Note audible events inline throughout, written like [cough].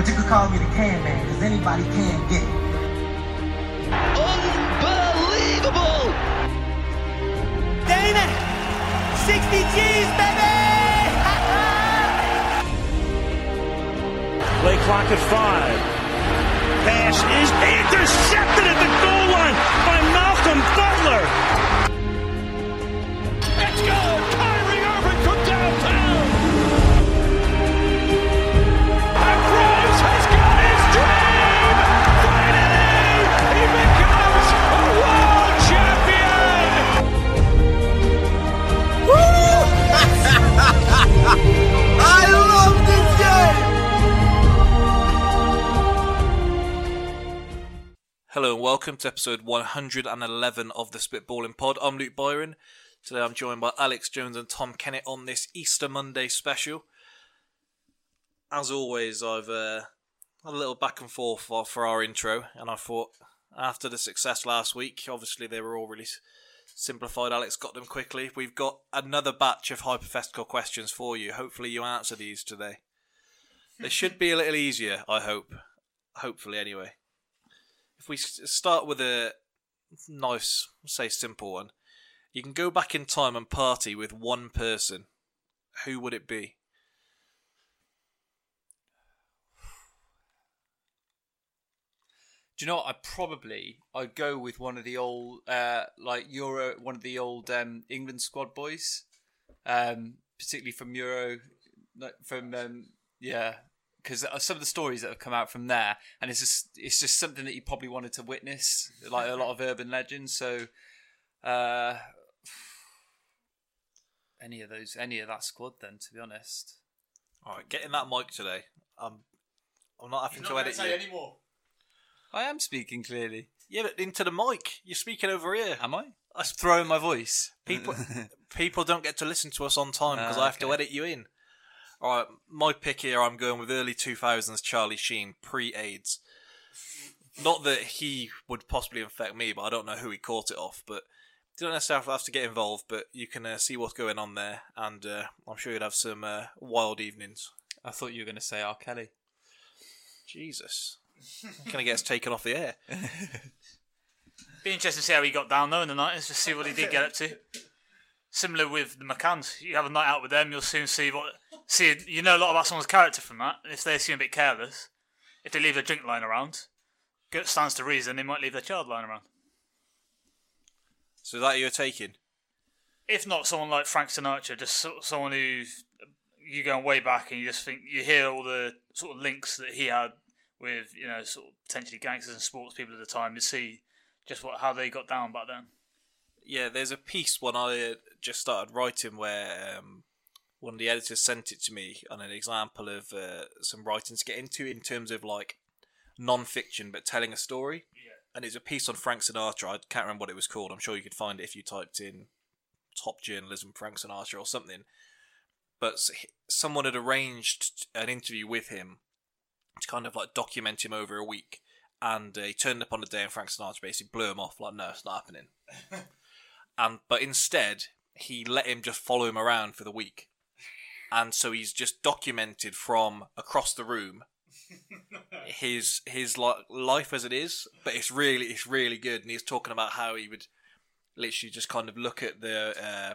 But you could call me the can man, cause anybody can get it. Unbelievable! Dana! 60 G's, baby! [laughs] Play clock at five. Pass is intercepted at the goal line by Malcolm Butler. Hello and welcome to episode 111 of the Spitballing Pod. I'm Luke Byron. Today I'm joined by Alex Jones and Tom Kennett on this Easter Monday special. As always, I've uh, had a little back and forth for, for our intro, and I thought after the success last week, obviously they were all really simplified. Alex got them quickly. We've got another batch of hypothetical questions for you. Hopefully, you answer these today. They should be a little easier, I hope. Hopefully, anyway if we start with a nice, say simple one, you can go back in time and party with one person. Who would it be? Do you know what? I probably I'd go with one of the old uh like Euro one of the old um England squad boys. Um particularly from Euro from um yeah because some of the stories that have come out from there and it's just it's just something that you probably wanted to witness like a lot of urban legends so uh any of those any of that squad then to be honest All right, getting that mic today. I'm, I'm not having to edit you. anymore I am speaking clearly Yeah, but into the mic. You're speaking over here. am I I'm throwing my voice [laughs] People, people don't get to listen to us on time because Ah, I have to edit you in. All right, my pick here. I'm going with early 2000s Charlie Sheen, pre-AIDS. Not that he would possibly infect me, but I don't know who he caught it off. But you don't necessarily have to get involved, but you can uh, see what's going on there, and uh, I'm sure you'd have some uh, wild evenings. I thought you were going to say R. Kelly Jesus, kind of gets taken off the air. [laughs] Be interesting to see how he got down though in the nineties, just see what he did get up to. Similar with the McCanns, you have a night out with them, you'll soon see what see. You know a lot about someone's character from that. If they seem a bit careless, if they leave their drink lying around, good stands to reason they might leave their child lying around. So that you're taking? If not someone like Frank Sinatra, just someone who you go way back and you just think you hear all the sort of links that he had with you know sort of potentially gangsters and sports people at the time. You see just what how they got down back then. Yeah, there's a piece when I uh, just started writing where um, one of the editors sent it to me on an example of uh, some writing to get into in terms of like non-fiction but telling a story. Yeah. And it's a piece on Frank Sinatra. I can't remember what it was called. I'm sure you could find it if you typed in top journalism Frank Sinatra or something. But someone had arranged an interview with him to kind of like document him over a week. And uh, he turned up on the day and Frank Sinatra basically blew him off like, no, it's not happening [laughs] and but instead he let him just follow him around for the week, and so he's just documented from across the room [laughs] his his like life as it is. But it's really it's really good, and he's talking about how he would literally just kind of look at the uh,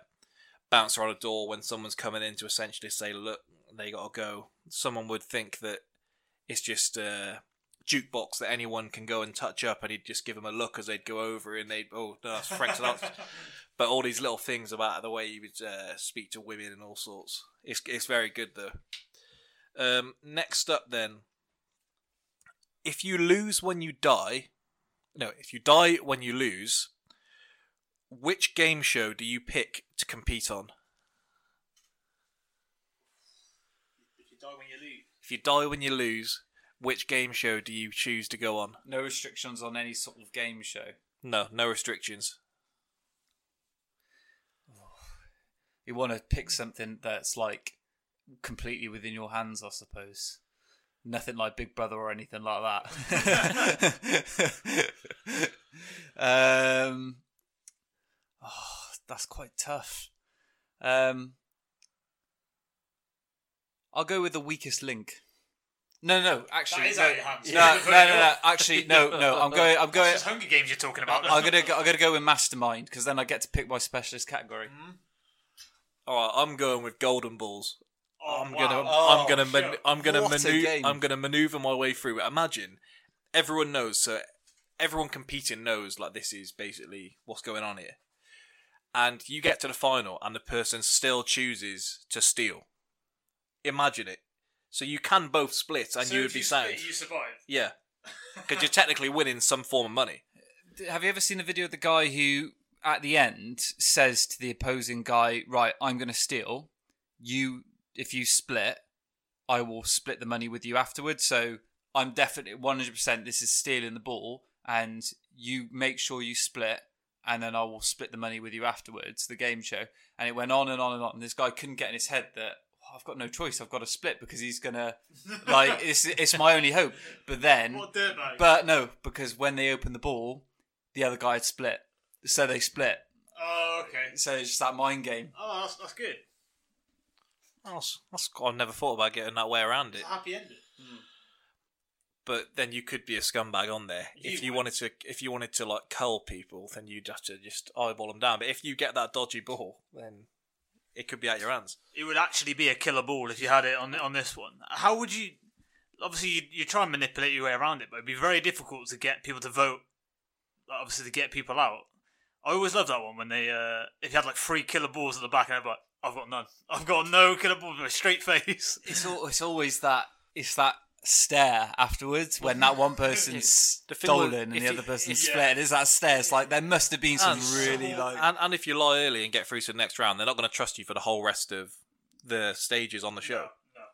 bouncer on a door when someone's coming in to essentially say, "Look, they got to go." Someone would think that it's just a jukebox that anyone can go and touch up, and he'd just give them a look as they'd go over, and they'd, "Oh, no, that's Frank Sinatra." [laughs] but all these little things about the way he would uh, speak to women and all sorts. It's it's very good though. Um, next up, then, if you lose when you die, no, if you die when you lose, which game show do you pick to compete on? If you die when you leave. If you die when you lose, which game show do you choose to go on? no restrictions on any sort of game show No, no restrictions. You want to pick something that's like completely within your hands, I suppose. Nothing like Big Brother or anything like that. [laughs] um, oh, that's quite tough. Um, I'll go with the weakest link. No, no, actually, That is no, out of your hands. no, no, no, Actually, no, no. I'm going. I'm going. It's Hunger Games you're talking about. I'm gonna. Go, I'm gonna go with mastermind because then I get to pick my specialist category. All right, I'm going with golden balls. Oh, I'm wow. Oh, gonna, Oh, I'm gonna, man- I'm gonna What a maneuver, game. I'm gonna maneuver my way through it. Imagine everyone knows, so everyone competing knows like this is basically what's going on here, and you get to the final, and the person still chooses to steal. Imagine it. So you can both split, and So you would be split, sound. You survive. Yeah, because you're technically winning some form of money. Have you ever seen the video of the guy who, at the end, says to the opposing guy, "Right, I'm going to steal. You, if you split, I will split the money with you afterwards. So I'm definitely 100. percent This is stealing the ball, and you make sure you split, and then I will split the money with you afterwards." The game show, and it went on and on and on. And this guy couldn't get in his head that. "Oh, I've got no choice. I've got to split because he's gonna, [laughs] like, it's it's my only hope. But then, but no, because when they opened the ball, the other guy had split. So they split. oh, okay. So it's just that mind game. Oh, that's, that's good. That's, that's I've never thought about getting that way around it. It's a happy ending. Hmm. But then you could be a scumbag on there. if You you would. wanted to, if you wanted to like cull people, then you'd have to just eyeball them down. But if you get that dodgy ball, then it could be out your hands. It would actually be a killer ball if you had it on on this one. How would you? Obviously, you, you try and manipulate your way around it, but it'd be very difficult to get people to vote. Obviously, to get people out. I always love that one when they, uh, if you had like three killer balls at the back, and they're like, "I've got none. I've got no killer balls with a straight face." [laughs] It's all, it's always that it's that stare afterwards when that one person's [laughs] The thing with- stolen and the you- other person's yeah. split. It's that stare. It's like there must have been some And- really like And and if you lie early and get through to the next round, they're not going to trust you for the whole rest of the stages on the show.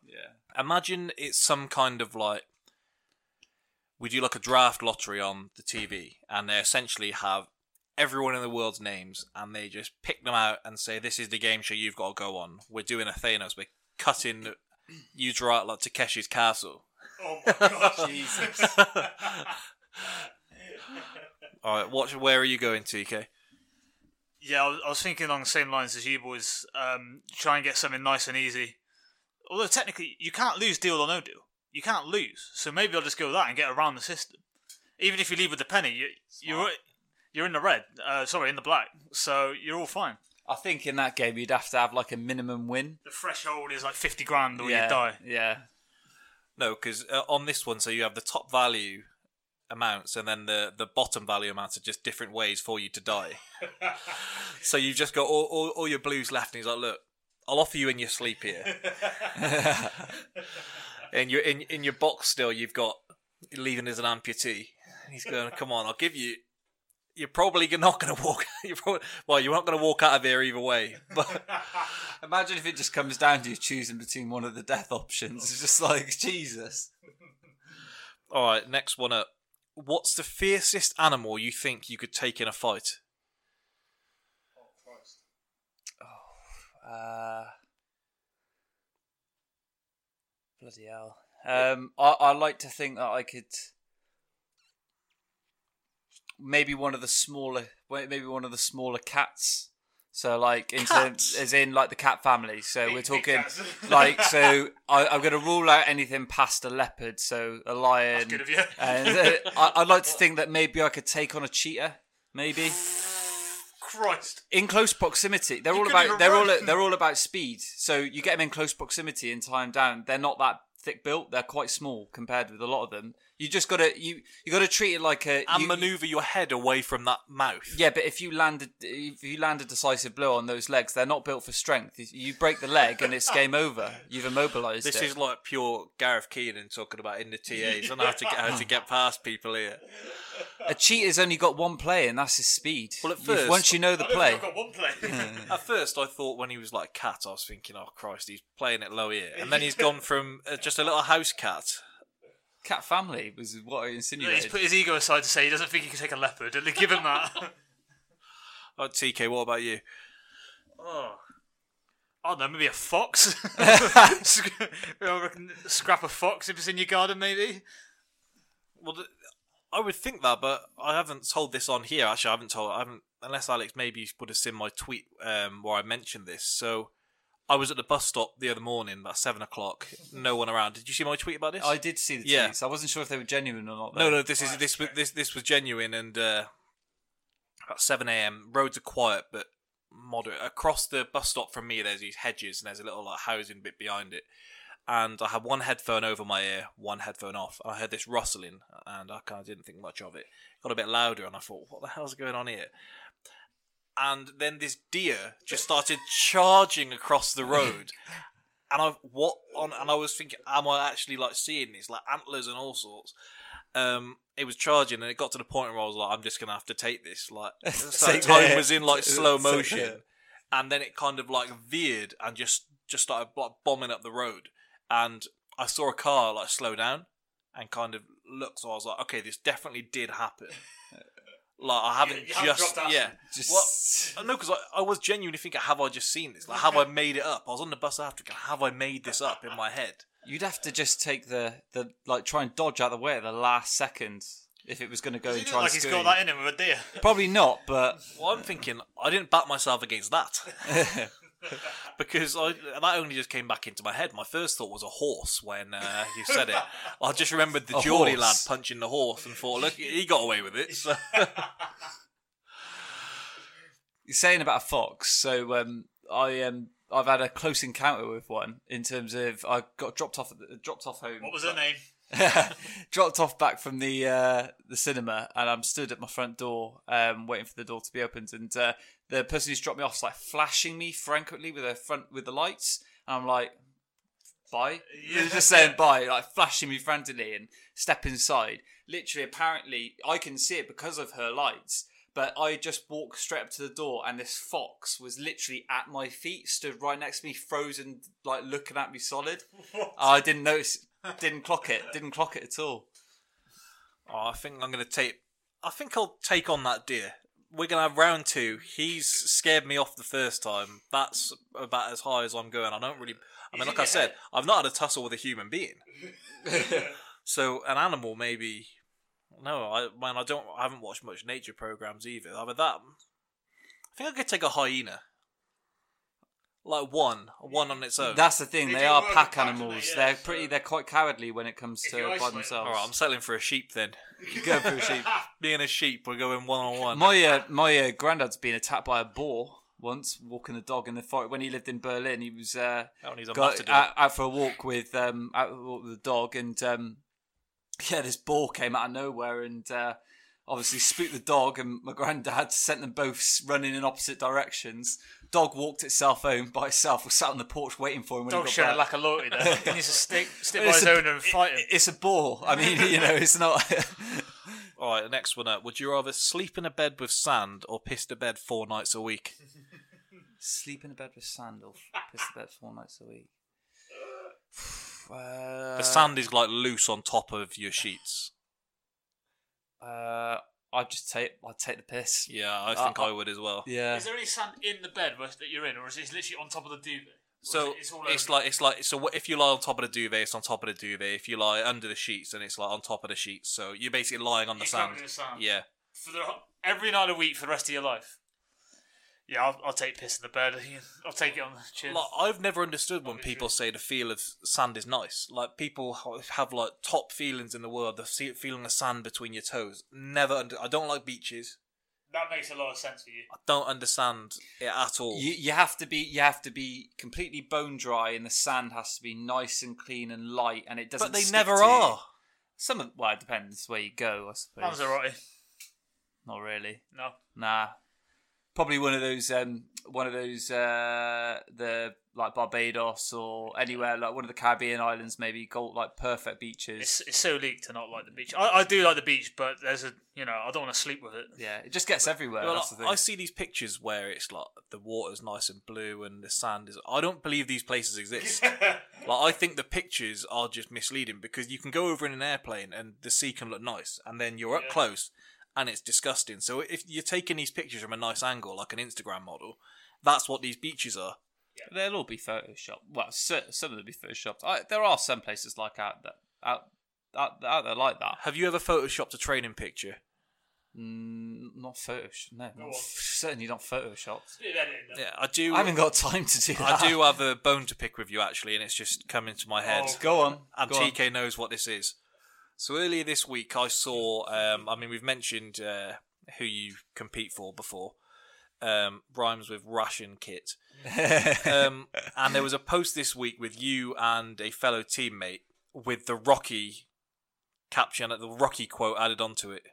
yeah. Imagine it's some kind of like we do like a draft lottery on the TV, and they essentially have everyone in the world's names, and they just pick them out and say, "This is the game show you've got to go on." We're doing a Thanos. We're cutting you draw out like Takeshi's Castle. Oh my god! [laughs] Jesus. [laughs] All right, watch. Where are you going, TK? Yeah, I was, thinking along the same lines as you boys. Um, try and get something nice and easy. Although technically, you can't lose deal or no deal. You can't lose. So maybe I'll just go with that and get around the system. Even if you leave with the penny, you, you're you're in the red. Uh, sorry, in the black. So you're all fine. I think in that game you'd have to have like a minimum win. The threshold is like fifty grand or yeah, you die. Yeah. No, because uh, on this one, so you have the top value amounts, and then the the bottom value amounts are just different ways for you to die. [laughs] so you've just got all, all, all your blues left, and he's like, "Look, I'll offer you in your sleep here." [laughs] and you're in in your box still. You've got leaving as an amputee. And he's going, "Come on, I'll give you." You're probably not going to walk. [laughs] You're probably, well, you're not going to walk out of here either way. But [laughs] Imagine if it just comes down to you choosing between one of the death options. It's just like Jesus. [laughs] all right, next one up. What's the fiercest animal you think you could take in a fight? Oh Christ! Oh, uh, bloody hell. Um, I I like to think that I could maybe one of the smaller, maybe one of the smaller cats. So like in terms, as in like the cat family. So we're talking [laughs] like so. I, I'm going to rule out anything past a leopard. So a lion. good of you. And uh, I, I'd like to think that maybe I could take on a cheetah. Maybe Christ. in close proximity. They're You all about they're all they're all about speed. So you get them in close proximity and tie them down. They're not that thick built. They're quite small compared with a lot of them. You just gotta you you gotta treat it like a And you- maneuver your head away from that mouth. Yeah, but if you landed if you land a decisive blow on those legs, they're not built for strength. You break the leg and it's game over. You've immobilized This it. is like pure Gareth Keenan talking about in the TAs. I know how to get how to get [laughs] past people here. a cheetah's only got one play, and that's his speed. Well, at You- first- once you know the play, I've got one play. [laughs] At first, I thought when he was like cat, I was thinking, "Oh Christ, he's playing it low here," and then [laughs] he's gone from uh, just a little house cat. Cat family was what I insinuated. he's put his ego aside to say he doesn't think he can take a leopard, [laughs] give him that. Oh, TK, what about you? Oh. I don't know, maybe a fox. [laughs] [laughs] Sc- scrap a fox if it's in your garden, maybe. Well, I would think that, but I haven't told this on here. Actually, I haven't told. I haven't unless Alex maybe would have seen my tweet um, where I mentioned this. So, I was at the bus stop the other morning about seven o'clock. No one around. Did you see my tweet about this? I did see the Yeah. tweets. I wasn't sure if they were genuine or not. No, though. no. This is this was this this was genuine and uh, about seven a.m. Roads are quiet but moderate. Across the bus stop from me, there's these hedges and there's a little like housing bit behind it. And I had one headphone over my ear, one headphone off. I heard this rustling, and I kind of didn't think much of it. Got a bit louder, and I thought, "What the hell's going on here?" And then this deer just started charging across the road, and I what on? And I was thinking, am I actually like seeing this, like antlers and all sorts? Um, it was charging, and it got to the point where I was like, I'm just gonna have to take this. Like, [laughs] so time was in like [laughs] slow motion, and then it kind of like veered and just just started like bombing up the road, and I saw a car like slow down and kind of look. So I was like, okay, this definitely did happen. [laughs] Like I haven't you haven't just dropped out. yeah. Just Well, no, because I, I was genuinely thinking, have I just seen this? Like, have I made it up? I was on the bus after, going, have I made this up in my head? you'd have to just take the the like try and dodge out of the way at the last second if it was going to go and he try like and he's screw got that in him with a deer. Probably not, but Well, I'm thinking, I didn't back myself against that. [laughs] [laughs] because I, that only just came back into my head. My first thought was a horse when uh, you said it. I just remembered the [laughs] A Geordie horse? lad punching the horse and thought, look, he got away with it. [laughs] So. you're saying about a fox. So um, I um I've had a close encounter with one in terms of I got dropped off at the, dropped off home. What was her name? dropped off back from the uh, the cinema, and I'm stood at my front door, um, waiting for the door to be opened. And uh, the person who's dropped me off is like flashing me frankly with her front with the lights, and I'm like, "Bye." They're just saying bye, like flashing me frantically, and step inside. Literally, apparently, I can see it because of her lights. But I just walked straight up to the door, and this fox was literally at my feet, stood right next to me, frozen, like looking at me solid. I didn't notice, didn't clock it, didn't clock it at all. Oh, I think I'm going to take. I think I'll take on that deer. We're going to have round two. He's scared me off the first time. That's about as high as I'm going. I don't really. I mean, like I said, [laughs] I've not had a tussle with a human being. [laughs] so an animal, maybe. No, I man, I don't. I haven't watched much nature programs either. Either that. I think I could take a hyena. Like one, one on its own. That's the thing; They they, are pack packs, they? animals. Yeah, they're so- pretty. They're quite cowardly when it comes If to by themselves. All right, I'm settling for a sheep then. [laughs] Go for a sheep. [laughs] Being a sheep, we're going one on one. My uh, my uh, granddad's been attacked by a boar once walking the dog in the forest when he lived in Berlin. He was uh, Oh, and he's a got out, out for a walk with um out for a walk with the dog, and um, yeah, this boar came out of nowhere and uh, obviously spooked the dog, and my granddad [laughs] sent them both running in opposite directions. Dog walked itself home by itself, was sat on the porch waiting for him when Dog he got showing back. a lack of loyalty there. [laughs] He needs to stick, stick by It's his a- own and fight him. It's a boar. I mean, you know, it's not. [laughs] All right, the next one up. Would you rather sleep in a bed with sand or piss the bed four nights a week? Sleep in a bed with sand or piss the bed four nights a week. [sighs] Uh, The sand is like loose on top of your sheets. Uh, I'd just take. I'd take the piss. Yeah, I think Uh, I would as well. Yeah. Is there any sand in the bed where- that you're in, or is it literally on top of the duvet? Or So it- it's, all over? like it's like so. what- If you lie on top of the duvet, it's on top of the duvet. If you lie under the sheets, then it's like on top of the sheets. So you're basically lying on the You're sand. covered in sand. Yeah. for the every night of the week for the rest of your life. Yeah, I'll, I'll take piss in the bed. [laughs] I'll take it on the chin. Like, I've never understood when people say the feel of sand is nice. Like people have like top feelings in the world. The se- feeling of sand between your toes. Never. Under- I don't like beaches. that makes a lot of sense for you. I don't understand it at all. You, you have to be you have to be completely bone dry, and the sand has to be nice and clean and light, and it doesn't. but they stick never to you. are. Some of well, it depends where you go. I suppose. Sounds alright. Not really. No. Nah. Probably one of those um one of those uh the like Barbados or anywhere like one of the Caribbean islands maybe gold like perfect beaches. It's, it's so leaked to not like the beach. I, I do like the beach, but there's a you know I don't want to sleep with it. yeah, it just gets everywhere. Well, that's the thing. I see these pictures where it's like the water's nice and blue and the sand is. I don't believe these places exist. [laughs] like I think the pictures are just misleading because you can go over in an airplane and the sea can look nice, and then you're up Yeah. close and it's disgusting. So if you're taking these pictures from a nice angle, like an Instagram model, that's what these beaches are. They'll all be photoshopped. Well, some of them be photoshopped. I, there are some places like out that out, out out there like that. Have you ever photoshopped a training picture? Mm, not Photoshop. No, not, on. certainly not Photoshopped. Bit of editing, though. Yeah, I do. I haven't got time to do that. I do have a bone to pick with you actually, and it's just come into my head. Oh. Go on. and go on. TK knows what this is. So earlier this week, I saw. Um, I mean, we've mentioned uh, who you compete for before. Um, rhymes with Russian kit. [laughs] Um, and there was a post this week with you and a fellow teammate with the Rocky caption, the Rocky quote added onto it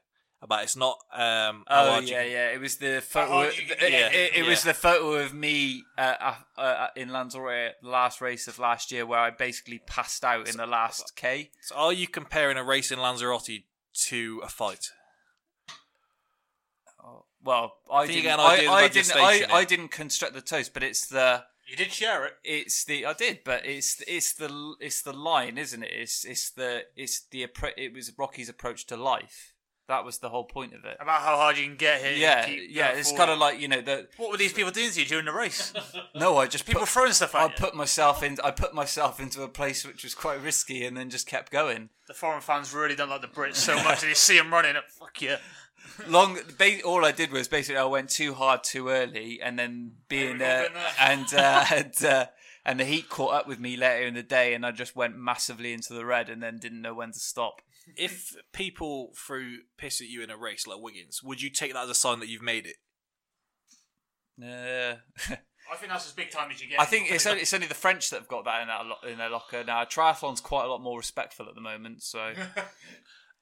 about it's not. Um, Oh hard you yeah, can- yeah. It was the photo. hard Of, you it, can get. it, it was the photo of me uh, uh, uh, in Lanzarote, the last race of last year, where I basically passed out in the last K. So are you comparing a race in Lanzarote to a fight? Well, I think didn't. get an idea I, I didn't. I, I didn't construct the toast, but it's the. You did share it. It's the I did, but it's it's the it's the line, isn't it? It's it's the it's the it was Rocky's approach to life. That was the whole point of it. About how hard you can get here. Yeah, yeah. It's kind of like you know the What were these people doing to you during the race? [laughs] no. I just People put, throwing stuff I at you. put myself in. I put myself into a place which was quite risky, and then just kept going. The foreign fans really don't like the Brits so much that you see them running. Up, Fuck yeah. [laughs] Long. Ba- all I did was basically I went too hard too early, and then being uh, there. [laughs] and uh, and uh, and the heat caught up with me later in the day, and I just went massively into the red, and then didn't know when to stop. If people threw piss at you in a race like Wiggins, would you take that as a sign that you've made it? Uh, [laughs] I think that's as big time as you get. I think it's only, it's only the French that have got that in, that lo- in their locker now. Triathlon's quite a lot more respectful at the moment, so [laughs]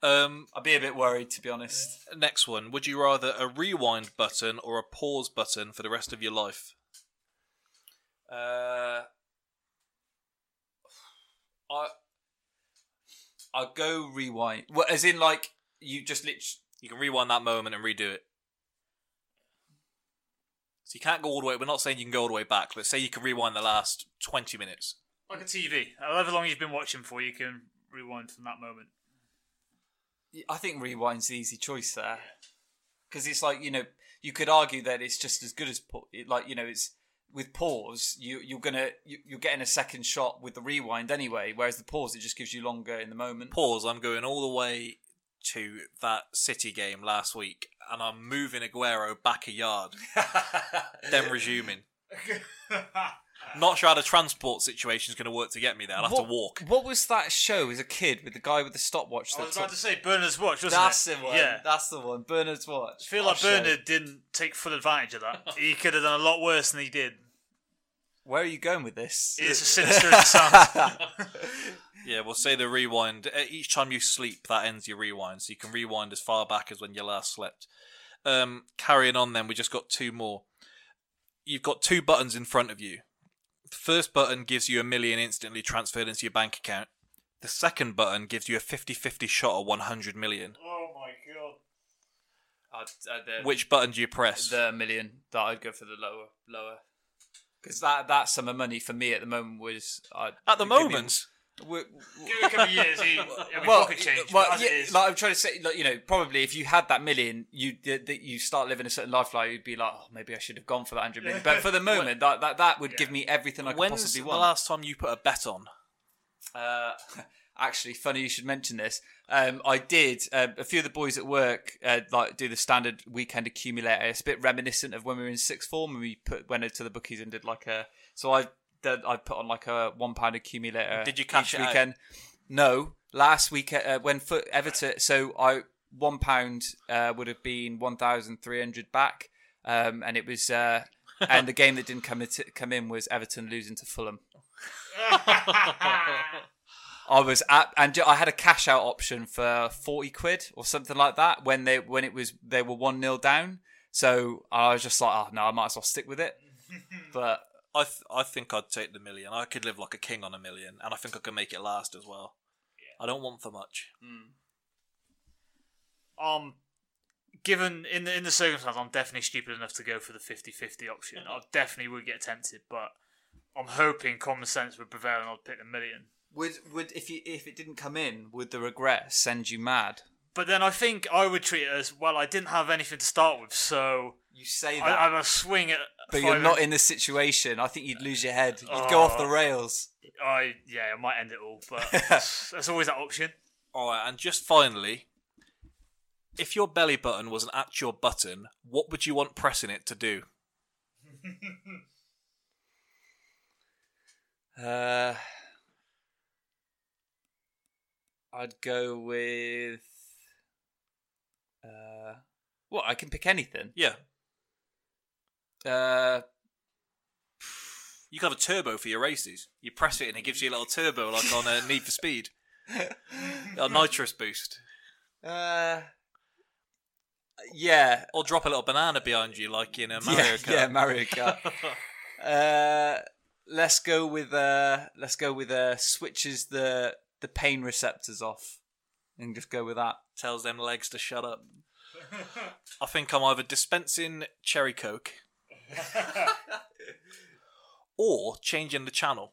Um, I'd be a bit worried to be honest. next one. Would you rather a rewind button or a pause button for the rest of your life? Uh, I I'll go rewind. Well, as in like you just literally. You can rewind that moment and redo it. So you can't go all the way. We're not saying you can go all the way back, but say you can rewind the last twenty minutes. like a TV. However long you've been watching for, you can rewind from that moment. I think rewind's the easy choice there because it's like you know you could argue that it's just as good as like you know it's with pause you you're gonna you, you're getting a second shot with the rewind anyway whereas the pause it just gives you longer in the moment Pause. I'm going all the way to that City game last week, and I'm moving Aguero back a yard, [laughs] then resuming. [laughs] Not sure how the transport situation is going to work to get me there. I'll have what, to walk. what was that show as a kid with the guy with the stopwatch I that was about took- to say Bernard's watch, wasn't that's it? the one Yeah. that's the one Bernard's watch I feel What like a show. Bernard didn't take full advantage of that. he could have done a lot worse than he did. where are you going with this It's as sinister as it sounds. Yeah, we'll say the rewind. uh, Each time you sleep, that ends your rewind, so you can rewind as far back as when you last slept. Um, carrying on, then we just got two more. You've got two buttons in front of you. The first button gives you a million instantly transferred into your bank account. The second button gives you a 50-50 shot at 100 million. oh my god. Uh, uh, Which button do you press? the million that I'd go for the lower lower because that that sum of money for me at the moment was uh, At the give me- moment, w- Give it a couple of years, he, it'll be well, pocket change. well, yeah, like I'm trying to say, like you know, probably if you had that million, you that that you start living a certain lifestyle, you'd be like, oh, maybe I should have gone for that hundred million. But for the [laughs] moment, that that, that would give me everything I could when's possibly want. the last time you put a bet on? Uh, [laughs] actually, funny you should mention this. Um, I did. Uh, a few of the boys at work uh, like do the standard weekend accumulator. It's a bit reminiscent of when we were in sixth form and we put went into the bookies and did like a. So I did, I put on like a one pound accumulator. Did you cash each it out? weekend? No, last week uh, when foot Everton. So I one pound uh, would have been one thousand three hundred back, um, and it was. Uh, [laughs] and the game that didn't come in, come in was Everton losing to Fulham. [laughs] I was at, and I had a cash out option for forty quid or something like that when they when it was they were one 0 down. So I was just like, oh no, I might as well stick with it. [laughs] But I th- I think I'd take the million. I could live like a king on a million, and I think I could make it last as well. I don't want for much. um, given in the in the circumstance, I'm definitely stupid enough to go for the 50-50 option. I definitely would get tempted, but I'm hoping common sense would prevail and I'd pick the million. would would if you if it didn't come in, would the regret send you mad? But then I think I would treat it as well. I didn't have anything to start with, so You say that, I'm a swing at. but you're not in the situation. I think you'd lose your head. You'd go off the Oh. rails. I yeah, I might end it all, but [laughs] there's, there's always that option. All right, and just finally, If your belly button was an actual button, what would you want pressing it to do? [laughs] Uh, I'd go with. Uh, what? I can pick anything. Yeah, Uh, you can have a turbo for your races. You press it and it gives you a little turbo, like on a [laughs] Need for Speed. [laughs] A nitrous boost. uh, yeah, Or drop a little banana behind you, like in a [laughs] Mario yeah, Kart. yeah, Mario Kart. uh, let's go with uh, let's go with uh, switches the the pain receptors off, and just go with that. Tells them legs to shut up. I think I'm either dispensing cherry coke [laughs] or changing the channel.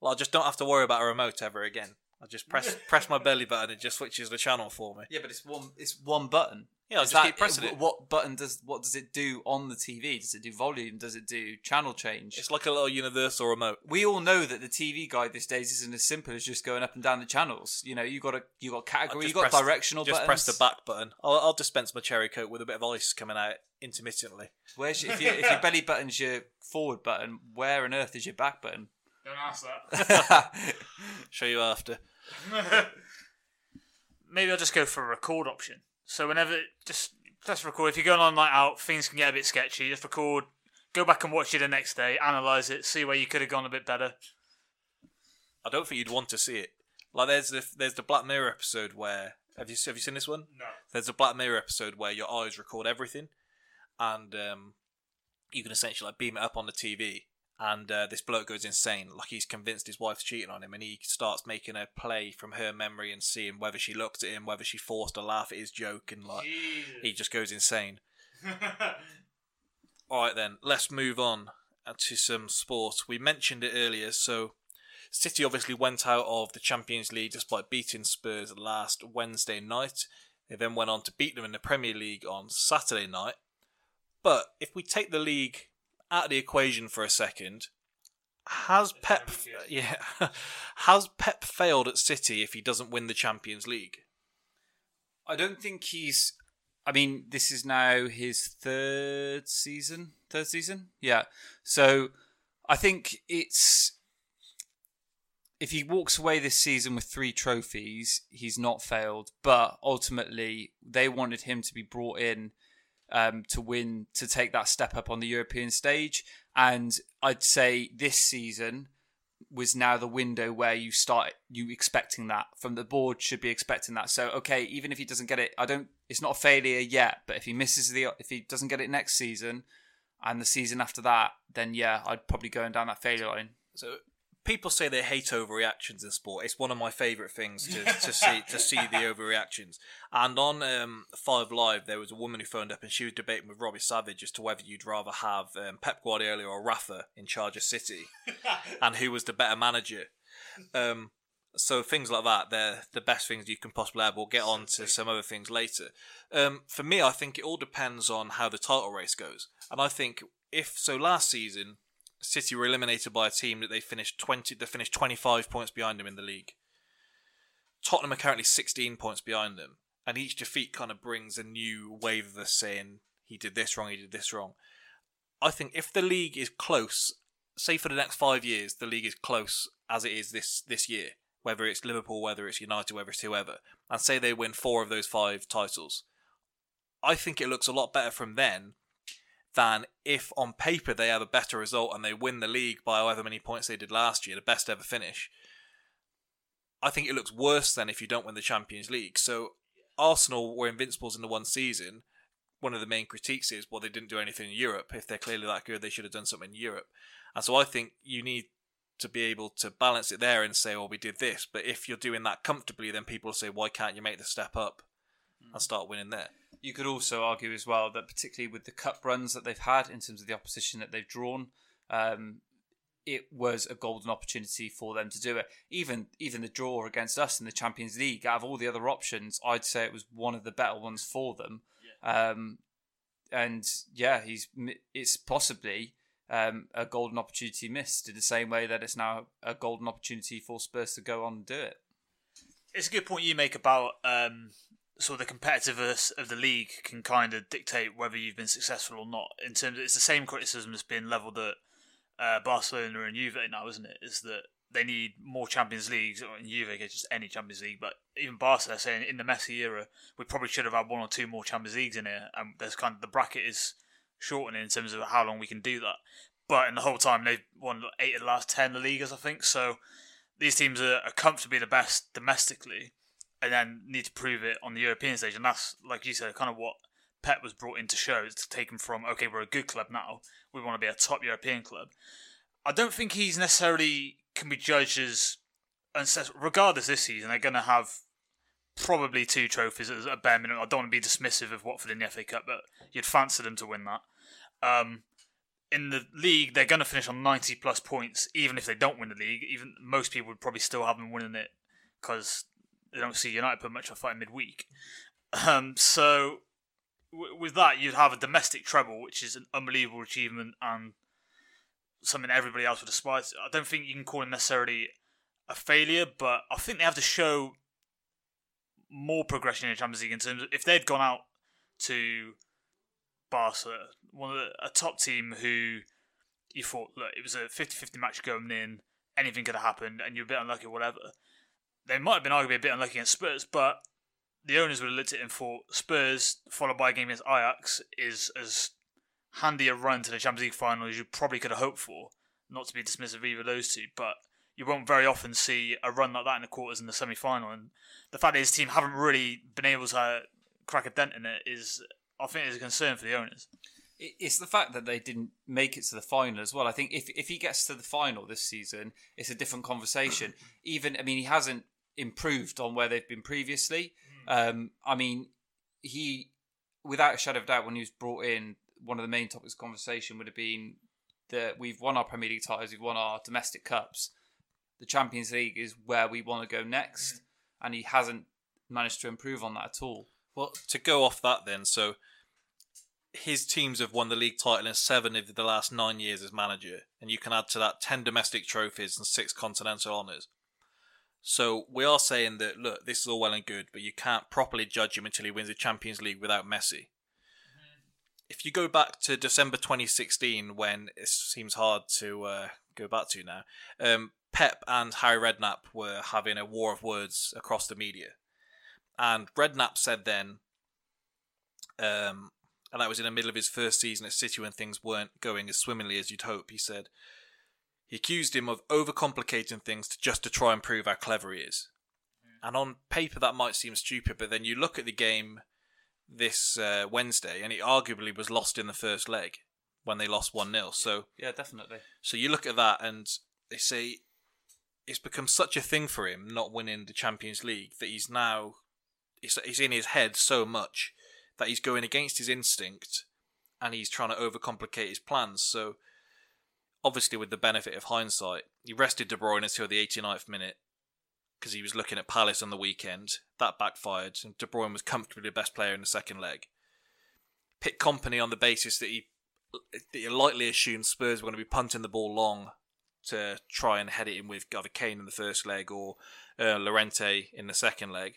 Well, I just don't have to worry about a remote ever again. I just press [laughs] press my belly button and it just switches the channel for me. Yeah, but it's one it's one button. Yeah, I'll Is just keep pressing wh- it. What button does what does it do on the TV? Does it do volume? Does it do channel change? It's like a little universal remote. we all know that the TV guide these days isn't as simple as just going up and down the channels. You know, you got a you got category, you got press- directional Just buttons. press the back button. I'll, I'll dispense my cherry coke with a bit of ice coming out intermittently. Where's your, if, [laughs] you, if your belly button's your forward button, where on earth is your back button? Don't ask that. [laughs] Show you after. [laughs] Maybe I'll just go for a record option. So whenever just press record. If you're going on night out, things can get a bit sketchy. Just record, go back and watch it the next day, analyze it, see where you could have gone a bit better. I don't think you'd want to see it. Like there's the there's the Black Mirror episode where have you have you seen this one? No. There's a Black Mirror episode where your eyes record everything, and um, you can essentially like beam it up on the TV. And uh, this bloke goes insane, like he's convinced his wife's cheating on him, and he starts making a play from her memory and seeing whether she looked at him, whether she forced a laugh at his joke, and like he just goes insane. [laughs] All right, then let's move on uh, to some sport. We mentioned it earlier, so City obviously went out of the Champions League despite beating Spurs last Wednesday night. They then went on to beat them in the Premier League on Saturday night. But if we take the league out of the equation for a second, has Pep [laughs] yeah has Pep failed at City if he doesn't win the Champions League? I don't think he's. I mean, this is now his third season. Third season, yeah. So I think it's if he walks away this season with three trophies, he's not failed. But ultimately, they wanted him to be brought in um, to win, to take that step up on the European stage. And I'd say this season was now the window where you start you expecting that from the board should be expecting that. So okay, even if he doesn't get it, I don't. It's not a failure yet. But if he misses the, if he doesn't get it next season, and the season after that, then yeah, I'd probably go down that failure line. So people say they hate overreactions in sport. It's one of my favourite things to, to see to see the [laughs] overreactions. And on um, Five Live, there was a woman who phoned up and she was debating with Robbie Savage as to whether you'd rather have um, Pep Guardiola or Rafa in charge of City, [laughs] and who was the better manager. Um, so things like that, they're the best things you can possibly have. We'll get on to some other things later. Um, for me, I think it all depends on how the title race goes. And I think if so, last season City were eliminated by a team that they finished twenty. They finished twenty five points behind them in the league. Tottenham are currently sixteen points behind them, and each defeat kind of brings a new wave of us saying he did this wrong, he did this wrong. I think if the league is close, say for the next five years, the league is close as it is this this year, whether it's Liverpool, whether it's United, whether it's whoever, and say they win four of those five titles, I think it looks a lot better from then than if on paper they have a better result and they win the league by however many points they did last year, the best ever finish. I think it looks worse than if you don't win the Champions League. So Arsenal were invincibles in the one season. One of the main critiques is, well, they didn't do anything in Europe. If they're clearly that good, they should have done something in Europe. And so I think you need to be able to balance it there and say, well, we did this. But if you're doing that comfortably, then people say, why can't you make the step up and mm. start winning there? You could also argue as well that particularly with the cup runs that they've had in terms of the opposition that they've drawn, um, it was a golden opportunity for them to do it. Even even the draw against us in the Champions League, out of all the other options, I'd say it was one of the better ones for them. Um, and yeah, he's it's possibly um, a golden opportunity missed in the same way that it's now a golden opportunity for Spurs to go on and do it. It's a good point you make about um, sort of the competitiveness of the league can kind of dictate whether you've been successful or not. In terms, of, it's the same criticism that's been levelled at uh, Barcelona and Juve now, isn't it? Is that they need more Champions Leagues, or in Juve, just any Champions League. But even Barca, they're saying in the Messi era, we probably should have had one or two more Champions Leagues in here. And there's kind of the bracket is shortening in terms of how long we can do that. But in the whole time, they've won eight of the last ten Ligas, I think. So these teams are, are comfortably the best domestically, and then need to prove it on the European stage. And that's, like you said, kind of what Pep was brought in to show is to take them from okay, we're a good club now, we want to be a top European club. I don't think he's necessarily can be judged as, regardless this season, they're going to have probably two trophies as a bare minimum. I don't want to be dismissive of Watford in the FA Cup, but you'd fancy them to win that. Um, in the league, they're going to finish on 90 plus points, even if they don't win the league. Even most people would probably still have them winning it because they don't see United put much of a fight midweek. Um, so w- with that, you'd have a domestic treble, which is an unbelievable achievement and something everybody else would aspire to. I don't think you can call it necessarily a failure, but I think they have to show more progression in the Champions League in terms of if they'd gone out to Barca, one of the, a top team who you thought, look, it was a 50-50 match going in, anything could have happened, and you're a bit unlucky, whatever. They might have been arguably a bit unlucky against Spurs, but the owners would have looked at it and thought Spurs followed by a game against Ajax is as handy a run to the Champions League final as you probably could have hoped for. Not to be dismissive of either of those two, but you won't very often see a run like that in the quarters and the semi final. And the fact that his team haven't really been able to uh, crack a dent in it is, I think, is a concern for the owners. It's the fact that they didn't make it to the final as well. I think if if he gets to the final this season, it's a different conversation. [clears throat] Even I mean, he hasn't improved on where they've been previously. Um, I mean, he, without a shadow of doubt, when he was brought in, one of the main topics of conversation would have been that we've won our Premier League titles, we've won our domestic cups. The Champions League is where we want to go next, and he hasn't managed to improve on that at all. Well, to go off that then, so his teams have won the league title in seven of the last nine years as manager, and you can add to that ten domestic trophies and six continental honours. So we are saying that look, this is all well and good, but you can't properly judge him until he wins the Champions League without Messi. If you go back to December 2016, when it seems hard to uh, go back to now, um, Pep and Harry Redknapp were having a war of words across the media, and Redknapp said then, um, and that was in the middle of his first season at City when things weren't going as swimmingly as you'd hope. He said he accused him of overcomplicating things to just to try and prove how clever he is. And on paper, that might seem stupid, but then you look at the game this uh, Wednesday, and it arguably was lost in the first leg when they lost one 0 So Yeah, definitely. so you look at that, and they say it's become such a thing for him not winning the Champions League that he's now it's, it's in his head so much that he's going against his instinct and he's trying to overcomplicate his plans. So obviously, with the benefit of hindsight, he rested De Bruyne until the 89th minute because he was looking at Palace on the weekend. That backfired, and De Bruyne was comfortably the best player in the second leg. Pick Kompany on the basis that he that he lightly assumed Spurs were going to be punting the ball long to try and head it in with either Kane in the first leg or uh, Llorente in the second leg,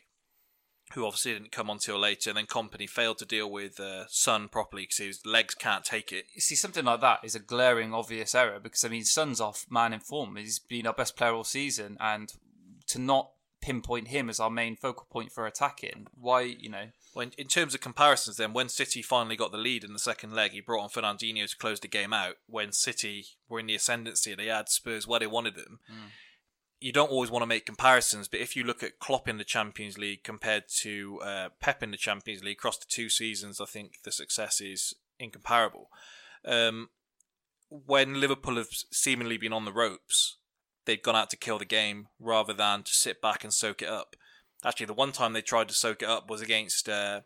who obviously didn't come on till later. And then Kompany failed to deal with uh, Son properly because his legs can't take it. You see, something like that is a glaring, obvious error because I mean, Son's off man in form. He's been our best player all season, and to not pinpoint him as our main focal point for attacking, why you know? When in terms of comparisons, then when City finally got the lead in the second leg, he brought on Fernandinho to close the game out. When City were in the ascendancy, they had Spurs where they wanted them. You don't always want to make comparisons, but if you look at Klopp in the Champions League compared to uh, Pep in the Champions League across the two seasons, I think the success is incomparable. Um, when Liverpool have seemingly been on the ropes, they've gone out to kill the game rather than to sit back and soak it up. Actually, the one time they tried to soak it up was against uh,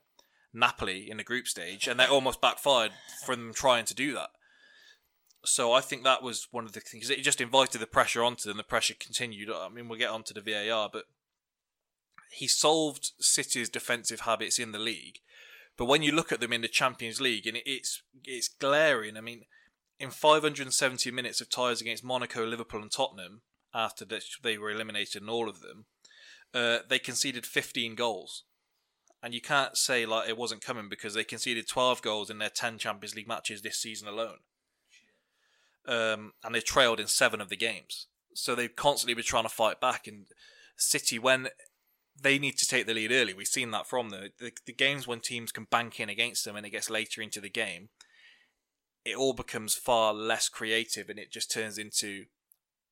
Napoli in the group stage, and that almost backfired from trying to do that. So I think that was one of the things. It just invited the pressure onto them. The pressure continued. I mean, we'll get onto the VAR, but he solved City's defensive habits in the league. But when you look at them in the Champions League, and it's it's glaring. I mean, in 570 minutes of ties against Monaco, Liverpool, and Tottenham, after they were eliminated in all of them, uh, they conceded 15 goals. and you can't say like it wasn't coming because they conceded 12 goals in their 10 Champions League matches this season alone. Um, and they trailed in seven of the games, so they've constantly been trying to fight back. And City, when they need to take the lead early, we've seen that from them. The, the games when teams can bank in against them and it gets later into the game, it all becomes far less creative and it just turns into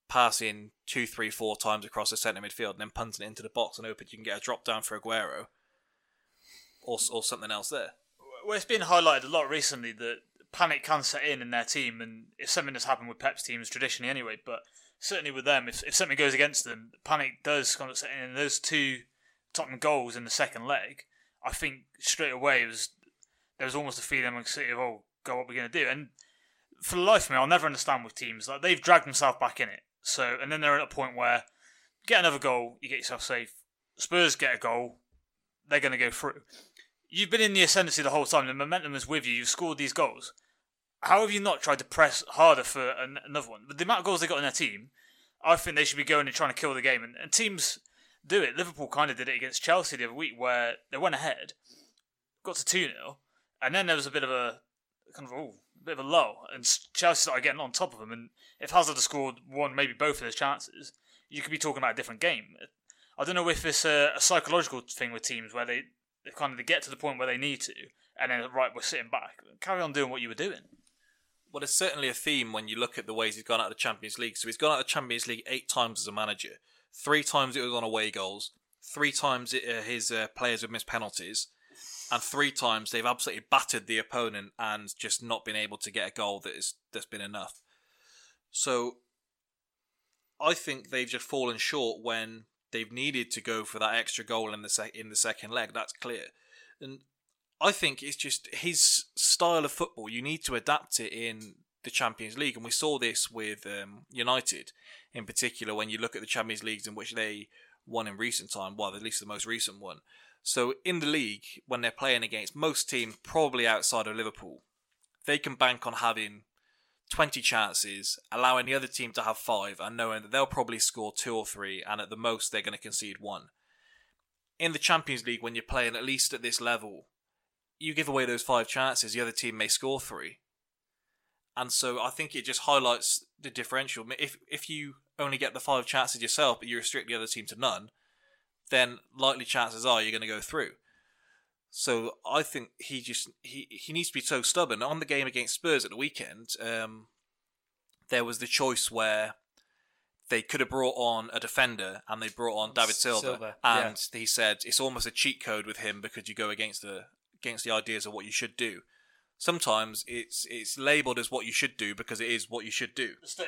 passing two, three, four times across the centre midfield and then punting it into the box and hoping you can get a drop down for Aguero or, or something else there. Well, it's been highlighted a lot recently that panic can set in in their team, and it's something that's happened with Pep's teams traditionally anyway. But certainly with them, if, if something goes against them, panic does kind of set in. And those two Tottenham goals in the second leg, I think straight away was there was almost a feeling among City of oh, God, what we're going to do. And for the life of me, I'll never understand with teams like they've dragged themselves back in it. So and then they're at a point where get another goal, you get yourself safe. Spurs get a goal, they're going to go through. You've been in the ascendancy the whole time. The momentum is with you. You've scored these goals. How have you not tried to press harder for an, another one? With the amount of goals they got in their team, I think they should be going and trying to kill the game. And, and teams do it. Liverpool kind of did it against Chelsea the other week, where they went ahead, got to two 0 and then there was a bit of a kind of a bit of a lull, and Chelsea started getting on top of them. And if Hazard had scored one, maybe both of those chances, you could be talking about a different game. I don't know if it's a, a psychological thing with teams where they kind of they get to the point where they need to, and then right, we're sitting back. Carry on doing what you were doing. Well, it's certainly a theme when you look at the ways he's gone out of the Champions League. So he's gone out of the Champions League eight times as a manager. Three times it was on away goals. Three times it, uh, his uh, players have missed penalties. And three times they've absolutely battered the opponent and just not been able to get a goal that is that's been enough. So I think they've just fallen short when they've needed to go for that extra goal in the sec- in the second leg. That's clear. And I think it's just his style of football. You need to adapt it in the Champions League, and we saw this with um, United in particular when you look at the Champions Leagues in which they won in recent time. Well, at least the most recent one. So in the league, when they're playing against most teams, probably outside of Liverpool, they can bank on having 20 chances, allowing the other team to have five, and knowing that they'll probably score two or three, and at the most they're going to concede one. In the Champions League, when you're playing at least at this level, you give away those five chances, the other team may score three. And so I think it just highlights the differential. If if you only get the five chances yourself, but you restrict the other team to none, then likely chances are you're going to go through. So I think he just he he needs to be so stubborn. On the game against Spurs at the weekend, um, there was the choice where they could have brought on a defender and they brought on David Silva, Silva, and he said it's almost a cheat code with him because you go against the against the ideas of what you should do. Sometimes it's it's labelled as what you should do because it is what you should do. The sta-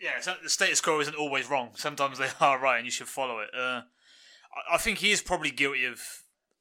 yeah, so the status quo isn't always wrong. Sometimes they [laughs] are right, and you should follow it. Uh, I, I think he is probably guilty of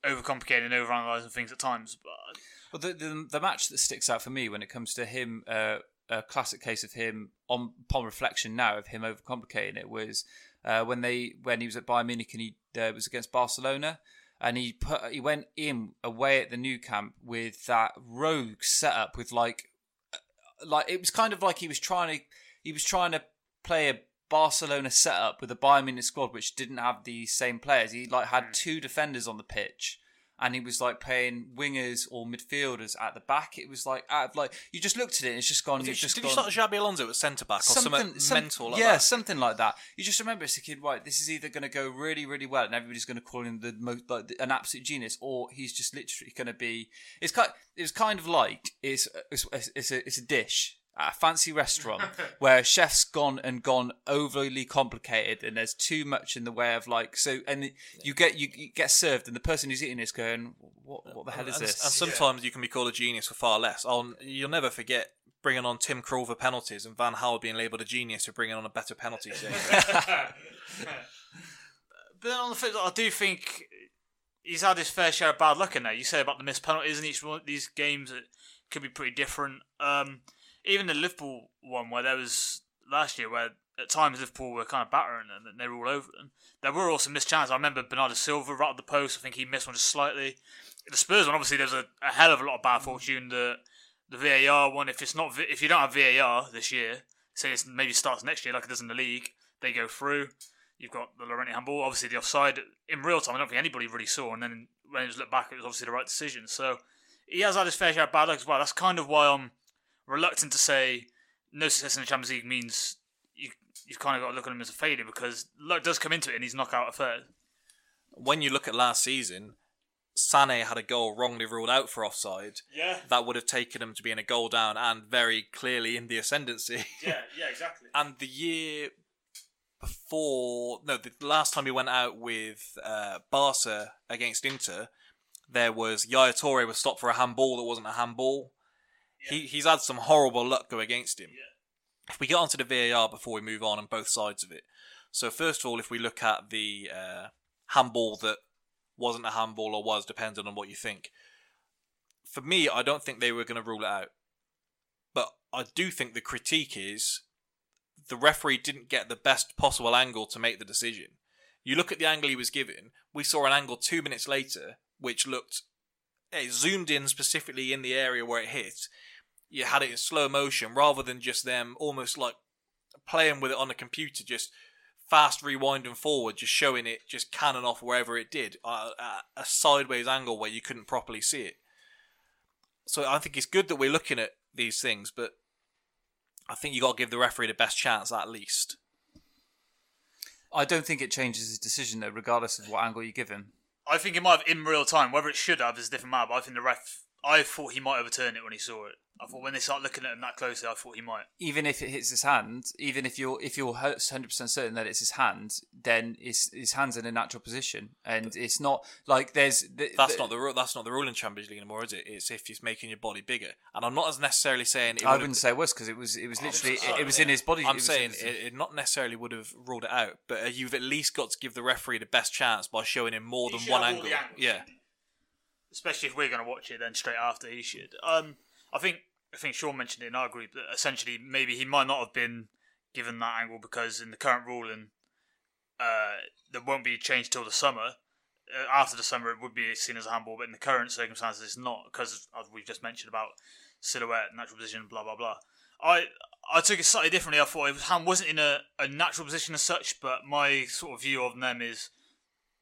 overcomplicating and overanalyzing things at times. But Well, the, the the match that sticks out for me when it comes to him, uh, a classic case of him on upon reflection now of him overcomplicating it was uh, when they when he was at Bayern Munich and he uh, was against Barcelona. And he put he went in away at the Nou Camp with that rogue setup with like uh, like it was kind of like he was trying to he was trying to play a Barcelona setup with a Bayern Munich squad which didn't have the same players. He like had hmm. two defenders on the pitch, and he was like playing wingers or midfielders at the back. It was like out of like you just looked at it, and it's just gone. Did, You've just did gone, you start Xabi Alonso at centre back or something, some- mental like yeah, that? something like that. You just remember as a kid, right? This is either going to go really, really well, and everybody's going to call him the most like an absolute genius, or he's just literally going to be. It's kind. It's kind of like it's it's, it's a it's a dish. At a fancy restaurant [laughs] where a chef's gone and gone overly complicated and there's too much in the way of like so and you get you, you get served and the person who's eating is going what what the hell is and, this and sometimes you can be called a genius for far less. On you'll never forget bringing on Tim Krul for penalties and Van Gaal being labelled a genius for bringing on a better penalty [laughs] save. but then on the flip side, I do think he's had his fair share of bad luck in there. You say about the missed penalties in each one of these games, it could be pretty different. Um, even the Liverpool one, where there was last year, where at times Liverpool were kind of battering them and they were all over them. There were also missed chances. I remember Bernardo Silva rattled the post. I think he missed one just slightly. The Spurs one, obviously, there's a, a hell of a lot of bad fortune. The the VAR one, if it's not, if you don't have VAR this year, say it maybe starts next year like it does in the league, they go through. You've got the Llorente handball, obviously the offside in real time. I don't think anybody really saw, and then when it was looked back, it was obviously the right decision. So he has had his fair share of bad luck as well. That's kind of why I'm reluctant to say no success in the Champions League means you you've kind of got to look at him as a failure because luck does come into it, and he's knockout third. When you look at last season, Sané had a goal wrongly ruled out for offside. Yeah, That would have taken him to be in a goal down and very clearly in the ascendancy. [laughs] yeah, yeah, exactly. and the year before, no, the last time he went out with uh, Barca against Inter, there was Yaya Toure was stopped for a handball that wasn't a handball. He he's had some horrible luck go against him. If we get onto the VAR before we move on on both sides of it, so first of all, if we look at the uh, handball that wasn't a handball or was, depending on what you think. For me, I don't think they were going to rule it out, but I do think the critique is the referee didn't get the best possible angle to make the decision. You look at the angle he was given. We saw an angle two minutes later, which looked it zoomed in specifically in the area where it hit. You had it in slow motion rather than just them almost like playing with it on a computer, just fast rewinding forward, just showing it, just cannon off wherever it did, uh, a- a sideways angle where you couldn't properly see it. So I think it's good that we're looking at these things, but I think you got to give the referee the best chance at least. I don't think it changes his decision though, regardless of what angle you give him. I think it might have in real time. Whether it should have is a different matter. But I think the ref. I thought he might overturn it when he saw it. I thought when they start looking at him that closely, I thought he might. Even if it hits his hand, even if you're if you're hundred percent certain that it's his hand, then it's his hand's in a natural position, and it's not like there's. th- That's th- not the rule. That's not the rule in Champions League anymore, is it? It's if it's making your body bigger. And I'm not as necessarily saying. It I would've- wouldn't say it was because it was it was literally it, it was in his body. I'm was- saying it it, it not necessarily would have ruled it out, but uh, you've at least got to give the referee the best chance by showing him more He than one angle. Yeah, shouldn't he? Especially if we're going to watch it, then straight after he should. Um, I think I think Sean mentioned it in our group that essentially maybe he might not have been given that angle because in the current ruling, uh, there won't be a change till the summer. Uh, after the summer, it would be seen as a handball, but in the current circumstances, it's not because as we've just mentioned about silhouette, natural position, blah blah blah. I I took it slightly differently. I thought it was, hand wasn't in a, a natural position as such, but my sort of view of them is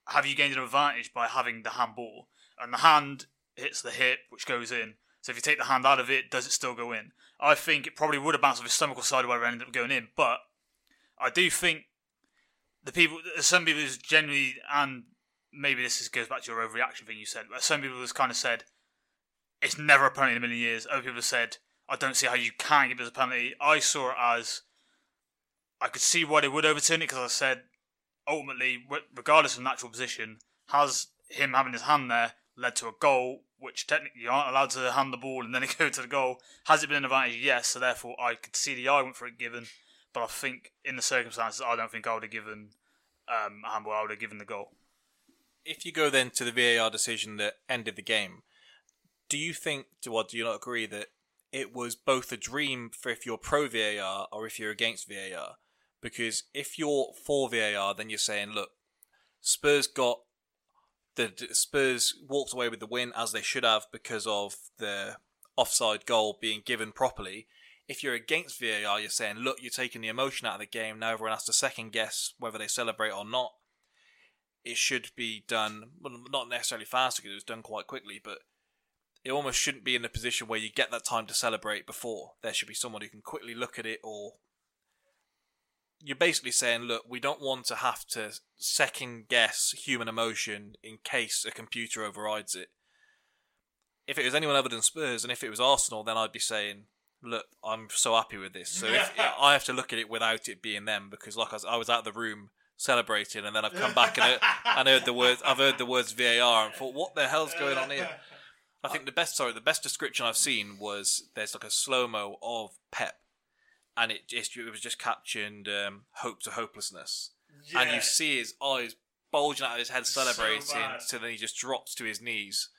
have you gained an advantage by having the handball? And the hand hits the hip, which goes in. So if you take the hand out of it, does it still go in? I think it probably would have bounced off his stomach or side where it ended up going in. But I do think the people, some people who's generally, and maybe this is, goes back to your overreaction thing you said, but some people has kind of said it's never a penalty in a million years. Other people have said I don't see how you can give it as a penalty. I saw it as I could see why they would overturn it because I said ultimately, regardless of natural position, has him having his hand there led to a goal, which technically you aren't allowed to hand the ball and then [laughs] it go to the goal. Has it been an advantage? Yes. So therefore, I could see the argument for it given, but I think in the circumstances, I don't think I would have given um, a handball. I would have given the goal. if you go then to the VAR decision that ended the game, do you think, or do you not agree that it was both a dream for if you're pro VAR or if you're against VAR? Because if you're for VAR, then you're saying, look, Spurs got the Spurs walked away with the win as they should have because of the offside goal being given properly. If you're against VAR, you're saying, look, you're taking the emotion out of the game. Now everyone has to second guess whether they celebrate or not it should be done, well, not necessarily faster because it was done quite quickly, but it almost shouldn't be in a position where you get that time to celebrate before. There should be someone who can quickly look at it, or you're basically saying, look, we don't want to have to second guess human emotion in case a computer overrides it. If it was anyone other than Spurs, and if it was Arsenal, then I'd be saying, look, I'm so happy with this. So if, [laughs] I have to look at it without it being them because, like I was, I was out of the room celebrating, and then I've come back and I, and heard the words. I've heard the words VAR and thought, what the hell's going on here? [laughs] I think the best, sorry, the best description I've seen was there's like a slow mo of Pep, and it just it was just captioned um, hope to hopelessness, and you see his eyes bulging out of his head celebrating, so then he just drops to his knees.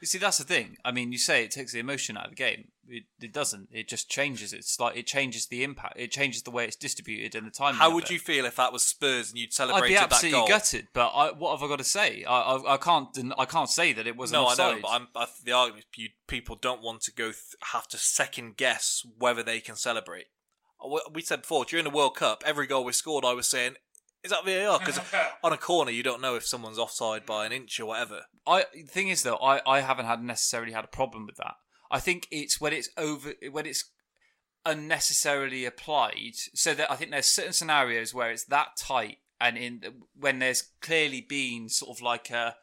You see, that's the thing. I mean, you say it takes the emotion out of the game. It, it doesn't. It just changes. It's like it changes the impact. It changes the way it's distributed and the time. How would you feel if that was Spurs and you'd I'd celebrated be that absolutely goal? gutted. But I, what have I got to say? I, I, I can't. I can't say that it was No, I know, but I'm, I, the argument is you, people don't want to go th- have to second guess whether they can celebrate. We we said before during the World Cup, every goal we scored, I was saying Is that VAR? Because [laughs] on a corner, you don't know if someone's offside by an inch or whatever. I the thing is though, I, I haven't had necessarily had a problem with that. I think it's when it's over when it's unnecessarily applied. So that I think there's certain scenarios where it's that tight, and in when there's clearly been sort of like a,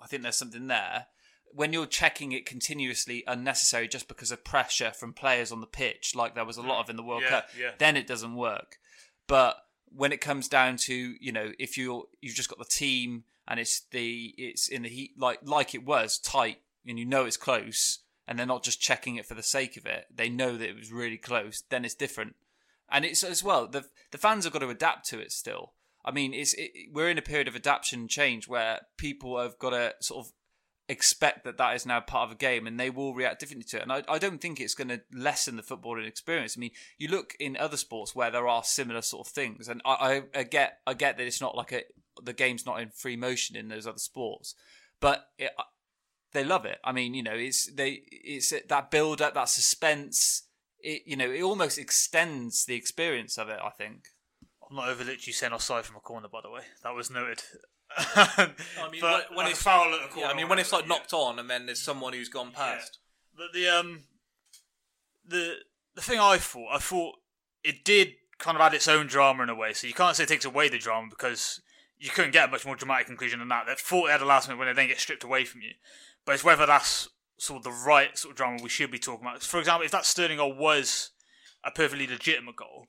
I think there's something there. When you're checking it continuously unnecessary just because of pressure from players on the pitch, like there was a lot of in the World Yeah, Cup, yeah. then it doesn't work. But when it comes down to you know if you're you've just got the team and it's the it's in the heat like like it was tight and you know it's close and they're not just checking it for the sake of it they know that it was really close then it's different and it's as well the the fans have got to adapt to it still i mean it's it, we're in a period of adaptation and change where people have got to sort of expect that that is now part of a game and they will react differently to it. And I, I don't think it's going to lessen the footballing experience. I mean, you look in other sports where there are similar sort of things, and I, I, I get I get that it's not like a the game's not in free motion in those other sports, but it, they love it. I mean, you know, it's they it's that build up, that suspense. It you know, it almost extends the experience of it. I think. I'm not over literally saying offside from a corner, by the way. That was noted. I mean, But when, when it's foul at a corner. yeah, I mean, when it's like knocked on and then there's someone who's gone past. But the um, the the thing I thought, I thought it did kind of add its own drama in a way. So you can't say it takes away the drama because you couldn't get a much more dramatic conclusion than that. They thought they had a last minute when they then get stripped away from you. But it's whether that's sort of the right sort of drama we should be talking about. For example, if that Sterling goal was a perfectly legitimate goal,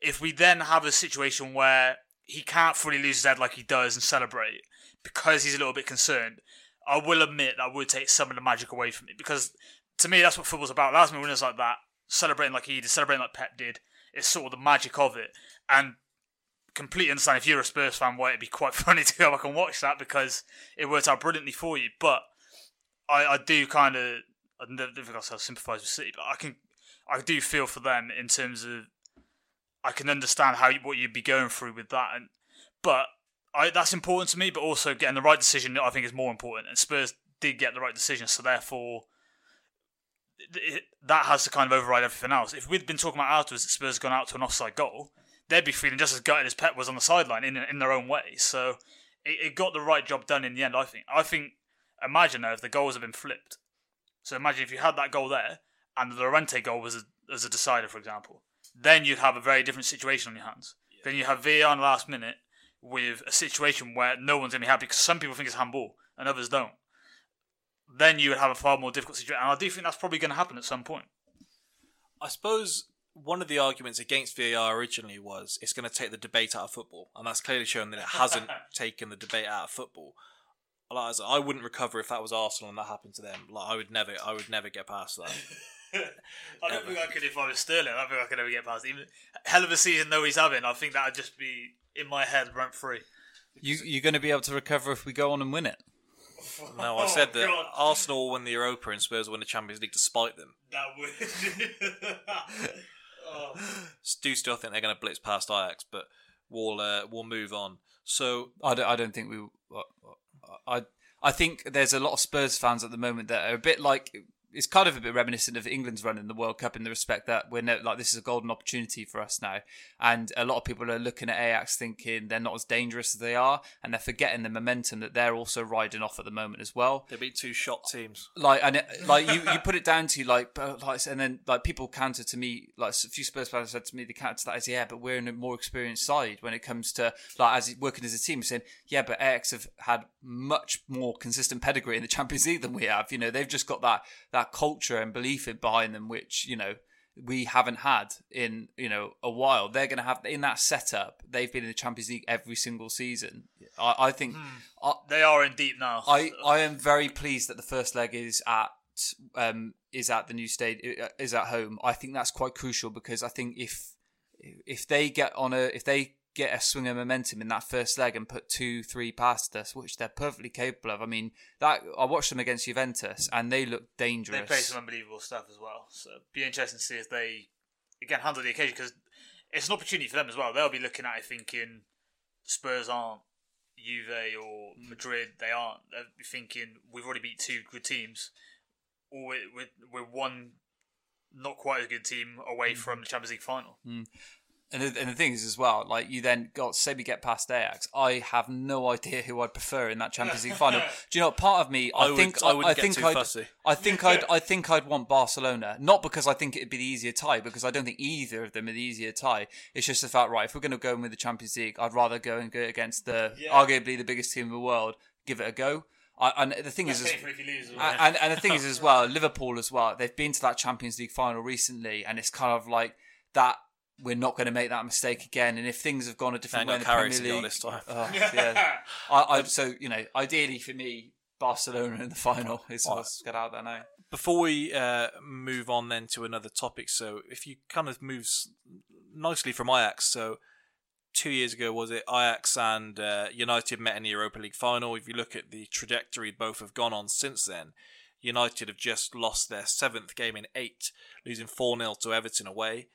if we then have a situation where he can't fully lose his head like he does and celebrate because he's a little bit concerned, I will admit that would take some of the magic away from it because to me that's what football's about. Last minute winners like that, celebrating like he did, celebrating like Pep did, is sort of the magic of it. And completely understand if you're a Spurs fan why it'd be quite [laughs] funny to go back and watch that because it worked out brilliantly for you. But I, I do kind of I don't think I'll sympathise with City, but I can I do feel for them in terms of I can understand how you, what you'd be going through with that, and but I, that's important to me. But also getting the right decision, I think, is more important. And Spurs did get the right decision, so therefore it, that has to kind of override everything else. If we'd been talking about afterwards that Spurs gone out to an offside goal, they'd be feeling just as gutted as Pep was on the sideline in in their own way. So it, it got the right job done in the end. I think. I think. Imagine though if the goals had been flipped. So imagine if you had that goal there and the Llorente goal was a, as a decider, for example. Then you'd have a very different situation on your hands. Then you have VAR in the last minute with a situation where no one's going to be happy because some people think it's handball and others don't. Then you would have a far more difficult situation. And I do think that's probably going to happen at some point. I suppose one of the arguments against VAR originally was it's going to take the debate out of football, and that's clearly shown that it hasn't [laughs] taken the debate out of football. Like, I wouldn't recover if that was Arsenal and that happened to them. Like I would never, I would never get past that. [laughs] [laughs] I don't think I could if I was Sterling. I don't think I could ever get past even hell of a season though he's having. I think that would just be in my head rent free. You you're going to be able to recover if we go on and win it. [laughs] No, I said that Oh, God. Arsenal will win the Europa and Spurs will win the Champions League to spite them. That would. [laughs] oh. Do still think they're going to blitz past Ajax, but we'll uh, we'll move on. So I don't, I don't think we. I I think there's a lot of Spurs fans at the moment that are a bit like it's kind of a bit reminiscent of England's run in the World Cup in the respect that we're no, like this is a golden opportunity for us now, and a lot of people are looking at Ajax thinking they're not as dangerous as they are, and they're forgetting the momentum that they're also riding off at the moment as well. they beat two shot teams. Like and it, like you, you put it down to like uh, like and then like people counter to me like a few Spurs fans said to me the counter to that is yeah but we're in a more experienced side when it comes to like as working as a team saying yeah but Ajax have had much more consistent pedigree in the Champions League than we have you know they've just got that that culture and belief in behind them which you know we haven't had in you know a while they're going to have in that setup they've been in the Champions League every single season I, I think I, They are in deep now. I, I am very pleased that the first leg is at um, is at the new stadium is at home. I think that's quite crucial because I think if if they get on a if they get a swing of momentum in that first leg and put two three past us, which they're perfectly capable of. I mean that I watched them against Juventus and they look dangerous. they play some unbelievable stuff as well. So be interesting to see if they again handle the occasion because it's an opportunity for them as well. They'll be looking at it thinking Spurs aren't Juve or mm. Madrid. They aren't. They'll be thinking we've already beat two good teams, or we're, we're, we're one not quite as good team away mm. from the Champions League final. Mm. And the, and the thing is as well, like you then got say we get past Ajax, I have no idea who I'd prefer in that Champions League final. [laughs] Do you know? what, Part of me, I, I would- think, I wouldn't I get think too I'd, fussy. I think I'd, I think I'd want Barcelona, not because I think it'd be the easier tie, because I don't think either of them are the easier tie. It's just the fact, right? If we're going to go in with the Champions League, I'd rather go and go against the arguably the biggest team in the world, give it a go. I, and the thing is, is and, and and the thing is as [laughs] well, Liverpool as well. They've been to that Champions League final recently, and it's kind of like that. We're not going to make that mistake again. And if things have gone a different way in the Premier Carrick to go League, this time. oh, [laughs] yeah. I, I, so you know, ideally for me, Barcelona in the final is what's got out there now. Before we uh, move on then to another topic, so if you kind of move nicely from Ajax, so two years ago was it Ajax and uh, United met in the Europa League final. If you look at the trajectory both have gone on since then, United have just lost their seventh game in eight, losing four 0 to Everton away.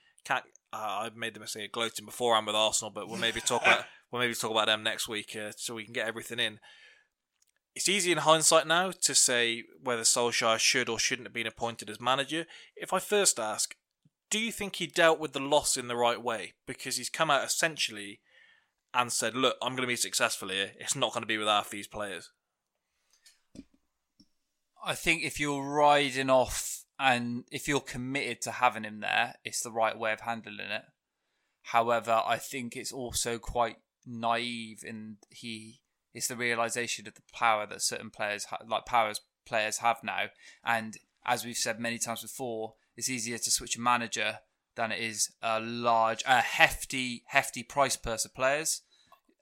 Uh, I've made the mistake of gloating beforehand with Arsenal, but we'll maybe talk about [laughs] we'll maybe talk about them next week uh, so we can get everything in. It's easy in hindsight now to say whether Solskjaer should or shouldn't have been appointed as manager. If I first ask, do you think he dealt with the loss in the right way? Because he's come out essentially and said, "Look, I'm going to be successful here. It's not going to be with half these players." I think if you're riding off and if you're committed to having him there, it's the right way of handling it. However, I think it's also quite naive and he it's the realization of the power that certain players ha- like powers players have now and as we've said many times before it's easier to switch a manager than it is a large a hefty hefty price purse of players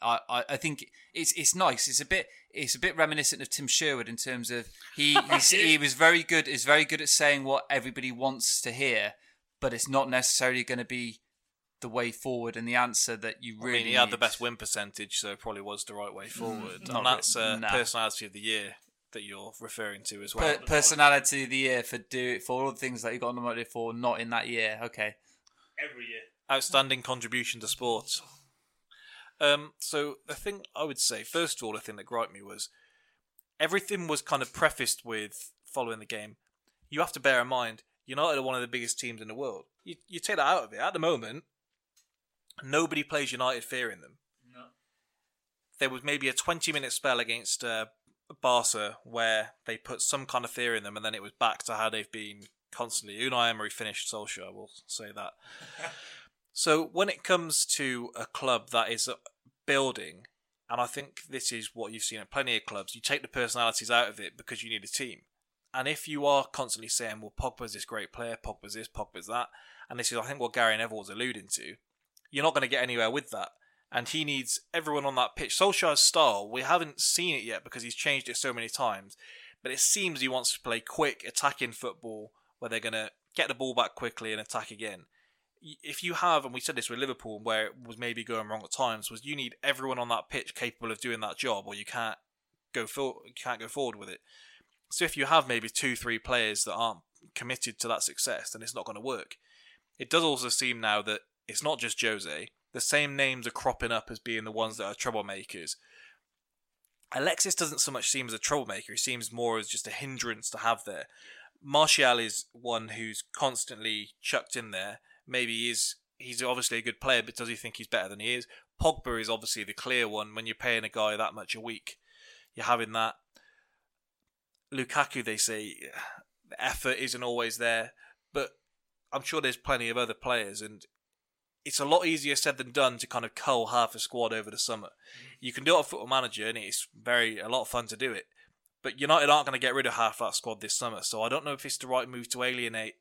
I, I, I think it's it's nice. It's a bit it's a bit reminiscent of Tim Sherwood in terms of he [laughs] he was very good. Is very good at saying what everybody wants to hear, but it's not necessarily going to be the way forward and the answer that you really I really. mean, he had the best win percentage, so it probably was the right way forward. not and that's uh. Nah. personality of the year that you're referring to as well. Per- personality of the year for do for all the things that you got nominated for, not in that year. Okay, Every year. outstanding contribution to sports. Um, so the thing I would say, first of all, the thing that griped me was everything was kind of prefaced with following the game. You have to bear in mind United are one of the biggest teams in the world. You you take that out of it at the moment. Nobody plays United fearing them. No. There was maybe a twenty-minute spell against uh, Barca where they put some kind of fear in them, and then it was back to how they've been constantly. Unai Emery finished Solskjaer. We'll say that. [laughs] So when it comes to a club that is uh, building, and I think this is what you've seen at plenty of clubs, you take the personalities out of it because you need a team. And if you are constantly saying, well, Pogba's this great player, Pogba's this, Pogba's that, and this is, I think, what Gary Neville was alluding to, you're not going to get anywhere with that. And he needs everyone on that pitch. Solskjaer's style, we haven't seen it yet because he's changed it so many times, but it seems he wants to play quick, attacking football where they're going to get the ball back quickly and attack again if you have, and we said this with Liverpool, where it was maybe going wrong at times, was you need everyone on that pitch capable of doing that job, or you can't go for, can't go forward with it. So if you have maybe two, three players that aren't committed to that success, then it's not going to work. It does also seem now that it's not just Jose. The same names are cropping up as being the ones that are troublemakers. Alexis doesn't so much seem as a troublemaker; he seems more as just a hindrance to have there. Martial is one who's constantly chucked in there. Maybe he is he's obviously a good player, but does he think he's better than he is? Pogba is obviously the clear one. When you're paying a guy that much a week, you're having that. Lukaku, they say, the effort isn't always there, but I'm sure there's plenty of other players, and it's a lot easier said than done to kind of cull half a squad over the summer. Mm-hmm. You can do it on Football Manager, and it's very a lot of fun to do it. But United aren't going to get rid of half that squad this summer, so I don't know if it's the right move to alienate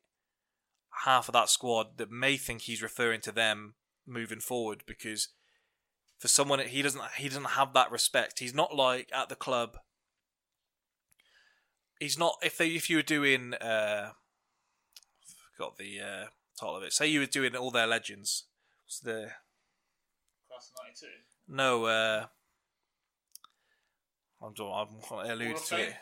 half of that squad that may think he's referring to them moving forward because for someone he doesn't he doesn't have that respect. He's not like at the club. He's not if they if you were doing uh got the uh title of it. Say you were doing all their legends. What's the Class 92. no uh I'm doing I'm alluding to it.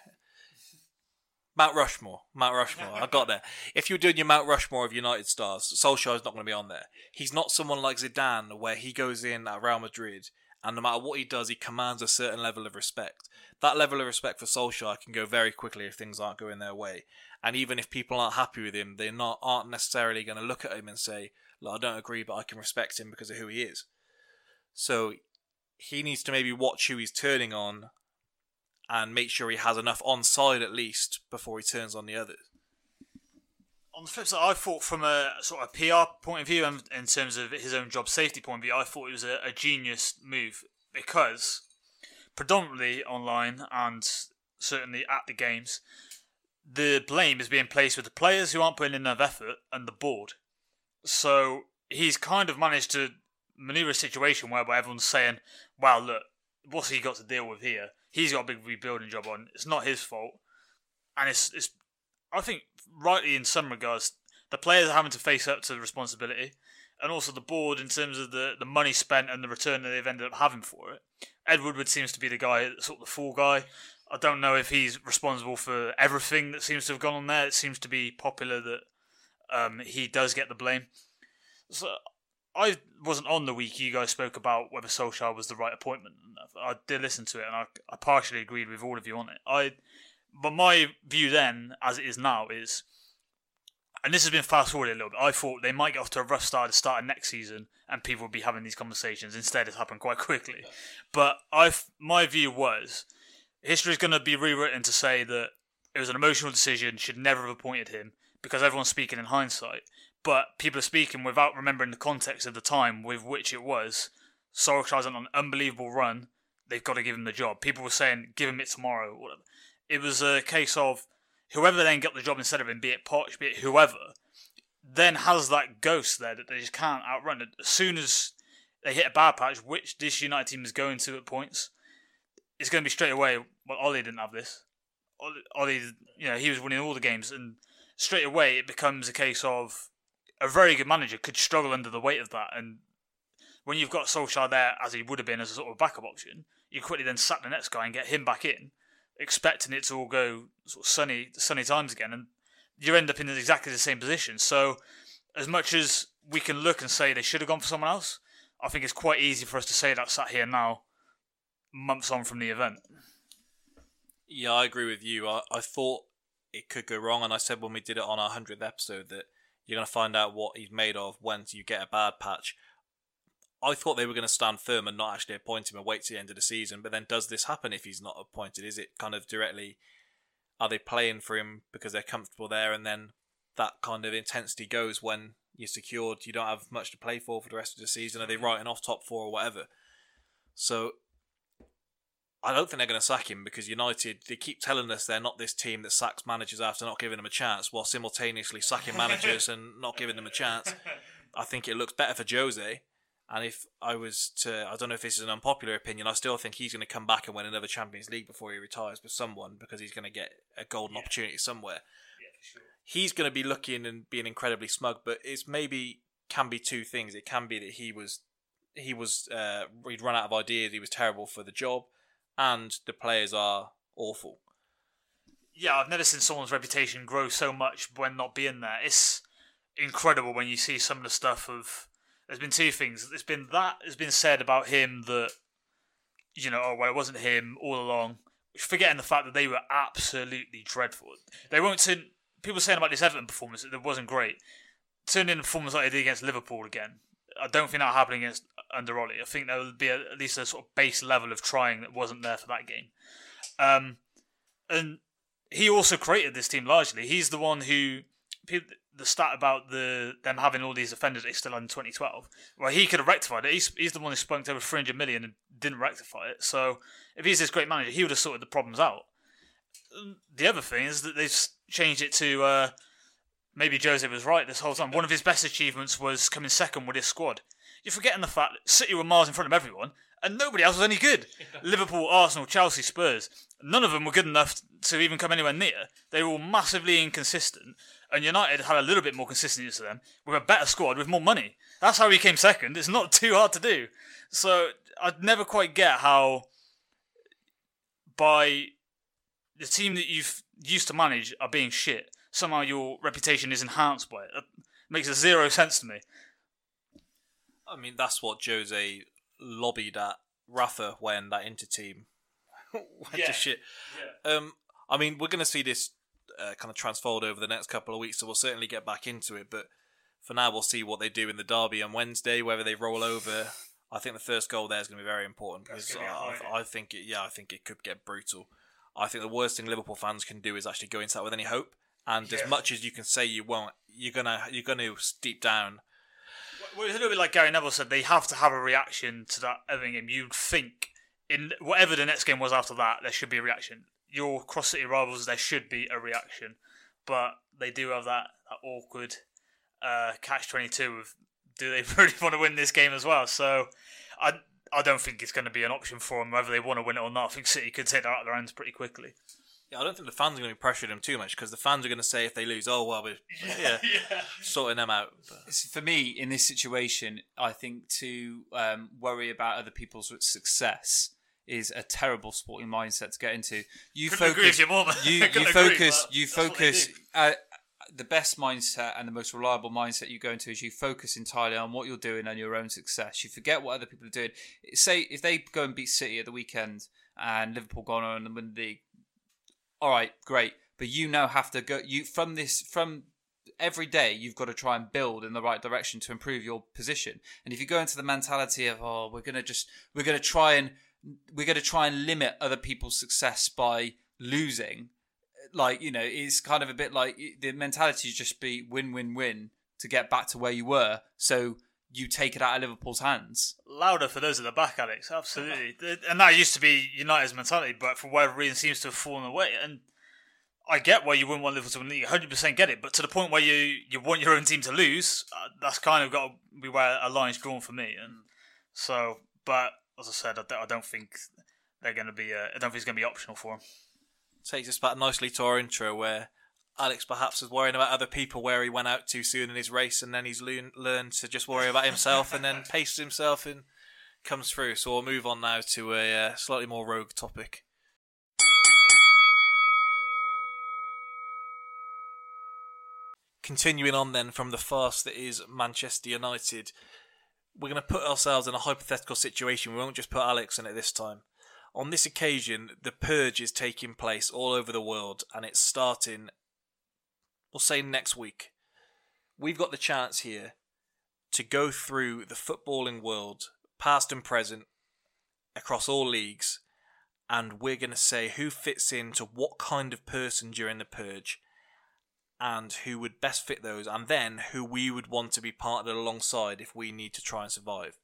Mount Rushmore. Mount Rushmore. I got there. [laughs] If you're doing your Mount Rushmore of United stars, Solskjaer's not going to be on there. He's not someone like Zidane where he goes in at Real Madrid and no matter what he does, he commands a certain level of respect. That level of respect for Solskjaer can go very quickly if things aren't going their way. And even if people aren't happy with him, they not aren't necessarily going to look at him and say, "Look, I don't agree, but I can respect him because of who he is." So he needs to maybe watch who he's turning on and make sure he has enough on side at least before he turns on the others. on the flip side, I thought from a sort of PR point of view and in terms of his own job safety point of view, I thought it was a, a genius move because predominantly online and certainly at the games, the blame is being placed with the players who aren't putting in enough effort and the board. So he's kind of managed to maneuver a situation whereby everyone's saying, "Wow, look, what's he got to deal with here? He's got a big rebuilding job on. It's not his fault." And it's it's I think rightly in some regards, the players are having to face up to the responsibility, and also the board in terms of the, the money spent and the return that they've ended up having for it. Ed Woodward seems to be the guy, sort of the fool guy. I don't know if he's responsible for everything that seems to have gone on there. It seems to be popular that um, he does get the blame. So I wasn't on the week you guys spoke about whether Solskjaer was the right appointment. I did listen to it, and I, I partially agreed with all of you on it. I, but my view then, as it is now, is, and this has been fast forwarded a little bit. I thought they might get off to a rough start at the start of next season, and people would be having these conversations. Instead, it's happened quite [laughs] quickly. But I, my view was, history is going to be rewritten to say that it was an emotional decision, should never have appointed him because everyone's speaking in hindsight. But people are speaking without remembering the context of the time with which it was. Solskjaer's on an unbelievable run. They've got to give him the job. People were saying, give him it tomorrow. Whatever. It was a case of whoever then got the job instead of him, be it Poch, be it whoever, then has that ghost there that they just can't outrun. As soon as they hit a bad patch, which this United team is going to at points, it's going to be straight away. Well, Ole didn't have this. Ole, Ole, you know, he was winning all the games, and straight away it becomes a case of a very good manager could struggle under the weight of that. And when you've got Solskjaer there, as he would have been as a sort of backup option, you quickly then sack the next guy and get him back in, expecting it to all go sort of sunny, sunny times again, and you end up in exactly the same position. So, as much as we can look and say they should have gone for someone else, I think it's quite easy for us to say that sat here now, months on from the event. Yeah, I agree with you. I, I thought it could go wrong, and I said when we did it on our 100th episode that you're going to find out what he's made of once you get a bad patch. I thought they were going to stand firm and not actually appoint him and wait to the end of the season, but then does this happen if he's not appointed? Is it kind of directly, are they playing for him because they're comfortable there, and then that kind of intensity goes when you're secured, you don't have much to play for for the rest of the season? Are they mm-hmm. writing off top four or whatever? So I don't think they're going to sack him because United, they keep telling us they're not this team that sacks managers after not giving them a chance while simultaneously sacking managers and not giving them a chance. [laughs] I think it looks better for Jose. And if I was to, I don't know if this is an unpopular opinion, I still think he's going to come back and win another Champions League before he retires with someone because he's going to get a golden yeah. opportunity somewhere. Yeah, sure. He's going to be looking and being incredibly smug, but it's maybe can be two things. It can be that he was he was uh, he'd run out of ideas. He was terrible for the job, and the players are awful. Yeah, I've never seen someone's reputation grow so much when not being there. It's incredible when you see some of the stuff of. There's been two things. There's been that has been said about him that, you know, oh well, it wasn't him all along. Forgetting the fact that they were absolutely dreadful. They won't turn. People saying about this Everton performance that it wasn't great. Turn in a performance like they did against Liverpool again. I don't think that happened against under Ole. I think there would be a, at least a sort of base level of trying that wasn't there for that game. Um, and he also created this team largely. He's the one who the stat about the them having all these offenders they still in 2012. Well, he could have rectified it. He's, he's the one who spunked over 300 million and didn't rectify it. So if he's this great manager, he would have sorted the problems out. The other thing is that they've changed it to uh, maybe Jose was right this whole time. One of his best achievements was coming second with his squad. You're forgetting the fact that City were miles in front of everyone, and nobody else was any good. [laughs] Liverpool, Arsenal, Chelsea, Spurs. None of them were good enough to even come anywhere near. They were all massively inconsistent, and United had a little bit more consistency to them with a better squad with more money. That's how he came second. It's not [laughs] too hard to do. So I'd never quite get how by the team that you've used to manage are being shit, somehow your reputation is enhanced by it. It makes zero sense to me. I mean, that's what Jose lobbied at Rafa when that Inter team [laughs] went to shit. Um, I mean, we're going to see this uh, kind of transfold over the next couple of weeks, so we'll certainly get back into it. But for now, we'll see what they do in the derby on Wednesday, whether they roll over. I think the first goal there is going to be very important because I, I think it, yeah, I think it could get brutal. I think the worst thing Liverpool fans can do is actually go into that with any hope. And as much as you can say you won't, you're gonna you're gonna deep down. Well, it's a little bit like Gary Neville said. They have to have a reaction to that Everton game. You'd think in whatever the next game was after that, there should be a reaction. Your cross city rivals, there should be a reaction, but they do have that, that awkward uh, catch twenty two of do they [laughs] really want to win this game as well? So I I don't think it's going to be an option for them whether they want to win it or not. I think City could take that out of their hands pretty quickly. Yeah, I don't think the fans are going to be pressuring them too much because the fans are going to say if they lose, oh well, we're [laughs] yeah, sorting them out. But For me, in this situation, I think to um, worry about other people's success is a terrible sporting mindset to get into. You Couldn't agree focus. with you more, man. You, [laughs] you agree, focus. but You that's what they focus. Uh, the best mindset and the most reliable mindset you go into is you focus entirely on what you're doing and your own success. You forget what other people are doing. Say if they go and beat City at the weekend and Liverpool go on and win the league, all right, great. But you now have to go. You from this from every day you've got to try and build in the right direction to improve your position. And if you go into the mentality of oh, we're gonna just we're gonna try and we're gonna try and limit other people's success by losing, like you know, it's kind of a bit like the mentality is just be win win win to get back to where you were. So you take it out of Liverpool's hands. Louder for those at the back, Alex. Absolutely, [laughs] and that used to be United's mentality, but for whatever reason, seems to have fallen away. And I get why you wouldn't want Liverpool to win hundred percent get it. But to the point where you you want your own team to lose, uh, that's kind of got to be where a line's drawn for me. And so, but as I said, I don't, I don't think they're going to be. Uh, I don't think it's going to be optional for them. takes us back nicely to our intro where Alex perhaps was worrying about other people where he went out too soon in his race, and then he's learned to just worry about himself, and then paces himself and comes through. So we'll move on now to a uh, slightly more rogue topic. Continuing on then from the farce that is Manchester United, we're going to put ourselves in a hypothetical situation. We won't just put Alex in it this time. On this occasion, the purge is taking place all over the world, and it's starting, we'll say next week. We've got the chance here to go through the footballing world, past and present, across all leagues, and we're going to say who fits into what kind of person during the purge and who would best fit those, and then who we would want to be partnered alongside if we need to try and survive.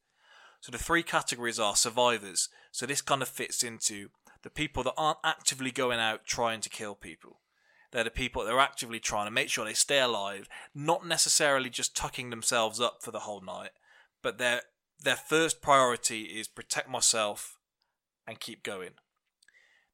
So the three categories are survivors. So this kind of fits into the people that aren't actively going out trying to kill people. They're the people that are actively trying to make sure they stay alive, not necessarily just tucking themselves up for the whole night, but their their first priority is protect myself and keep going.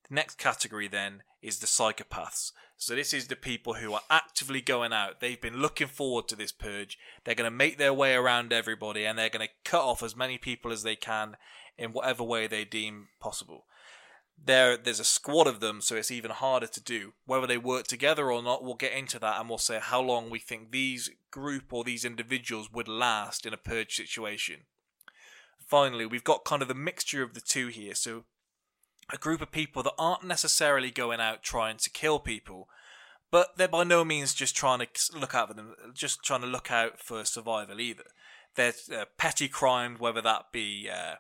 The next category then is the psychopaths. So this is the people who are actively going out. They've been looking forward to this purge. They're going to make their way around everybody and they're going to cut off as many people as they can in whatever way they deem possible. There, there's a squad of them, so it's even harder to do. Whether they work together or not, we'll get into that and we'll say how long we think these group or these individuals would last in a purge situation. Finally, we've got kind of the mixture of the two here. So a group of people that aren't necessarily going out trying to kill people, but they're by no means just trying to look out for them, just trying to look out for survival either. There's uh, petty crime, whether that be uh,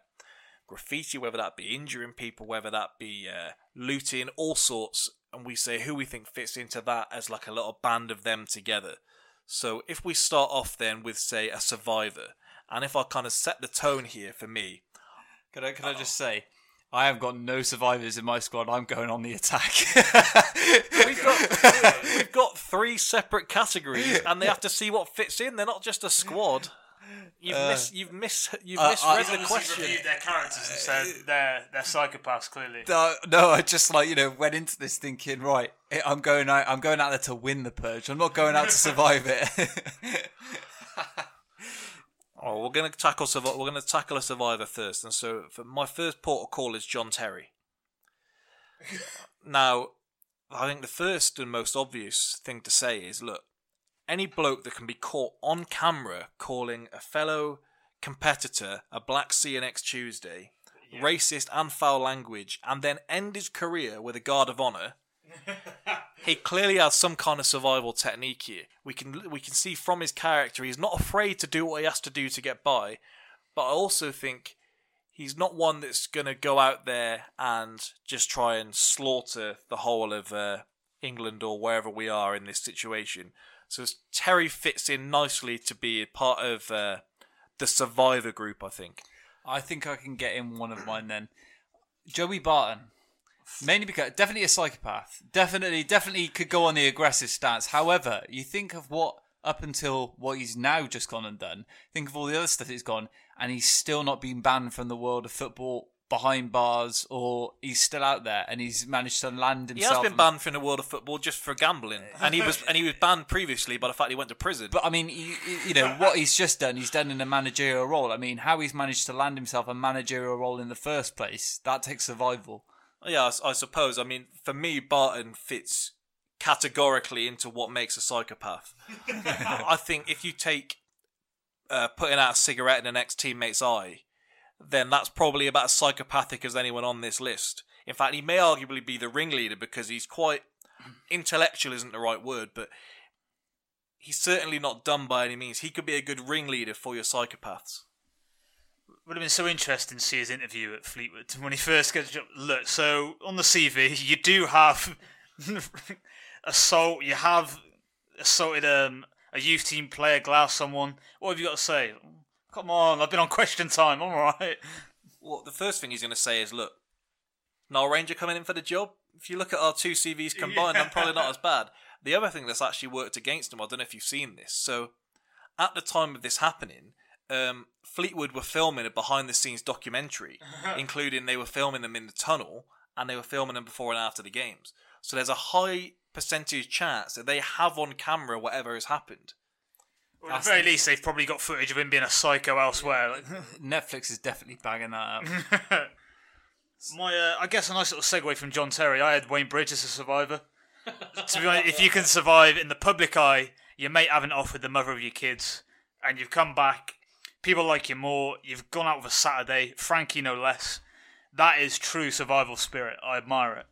graffiti, whether that be injuring people, whether that be uh, looting, all sorts. And we say who we think fits into that as like a little band of them together. So if we start off then with say a survivor, and if I kind of set the tone here for me, Can I, can I just say, I have got no survivors in my squad. I'm going on the attack. [laughs] we've got we've got three separate categories, and they have to see what fits in. They're not just a squad. You've missed. you've missed. you've uh, misread I- the question. reviewed their characters and said they're they're psychopaths. Clearly, no, no, I just like you know went into this thinking right. eh, I'm going out. I'm going out there to win the purge. I'm not going out to survive it. [laughs] Oh, we're gonna tackle survi- We're gonna tackle a survivor first, and so for my first port of call is John Terry. [laughs] now, I think the first and most obvious thing to say is, look, any bloke that can be caught on camera calling a fellow competitor a Black Sea next Tuesday racist, and foul language, and then end his career with a guard of honor. [laughs] he clearly has some kind of survival technique here. We can we can see from his character he's not afraid to do what he has to do to get by, but I also think he's not one that's going to go out there and just try and slaughter the whole of uh, England or wherever we are in this situation. So Terry fits in nicely to be a part of uh, the survivor group, I think. I think I can get in one of mine then. Joey Barton. Mainly because definitely a psychopath. Definitely, definitely could go on the aggressive stance. However, you think of what up until what he's now just gone and done. Think of all the other stuff he's gone, and he's still not been banned from the world of football behind bars, or he's still out there and he's managed to land himself. He has been banned from the world of football just for gambling, [laughs] and he was and he was banned previously by the fact he went to prison. But I mean, you, you know what he's just done. He's done in a managerial role. I mean, how he's managed to land himself a managerial role in the first place that takes survival. Yeah, I suppose. I mean, for me, Barton fits categorically into what makes a psychopath. [laughs] I think if you take uh, putting out a cigarette in an ex teammate's eye, then that's probably about as psychopathic as anyone on this list. In fact, he may arguably be the ringleader because he's quite intellectual, isn't the right word, but he's certainly not dumb by any means. He could be a good ringleader for your psychopaths. Would have been so interesting to see his interview at Fleetwood when he first gets job. Look, so on the CV, you do have [laughs] assault. You have assaulted um, a youth team player, glass someone. What have you got to say? Come on, I've been on question time. I'm alright. Well, the first thing he's going to say is, look, Nile Ranger coming in for the job. If you look at our two CVs combined, I'm probably not [laughs] as bad. The other thing that's actually worked against him, I don't know if you've seen this. So, at the time of this happening, um, Fleetwood were filming a behind the scenes documentary, [laughs] including they were filming them in the tunnel and they were filming them before and after the games. So, there's a high percentage chance that they have on camera whatever has happened. Well, at the very least, they've probably got footage of him being a psycho elsewhere. Like, [laughs] Netflix is definitely banging that up. [laughs] My, uh, I guess a nice little segue from John Terry. I had Wayne Bridge as a survivor. to be honest, if you can survive in the public eye, your mate having off with the mother of your kids, and you've come back, people like you more. You've gone out with a Saturday, Frankie no less. That is true survival spirit. I admire it.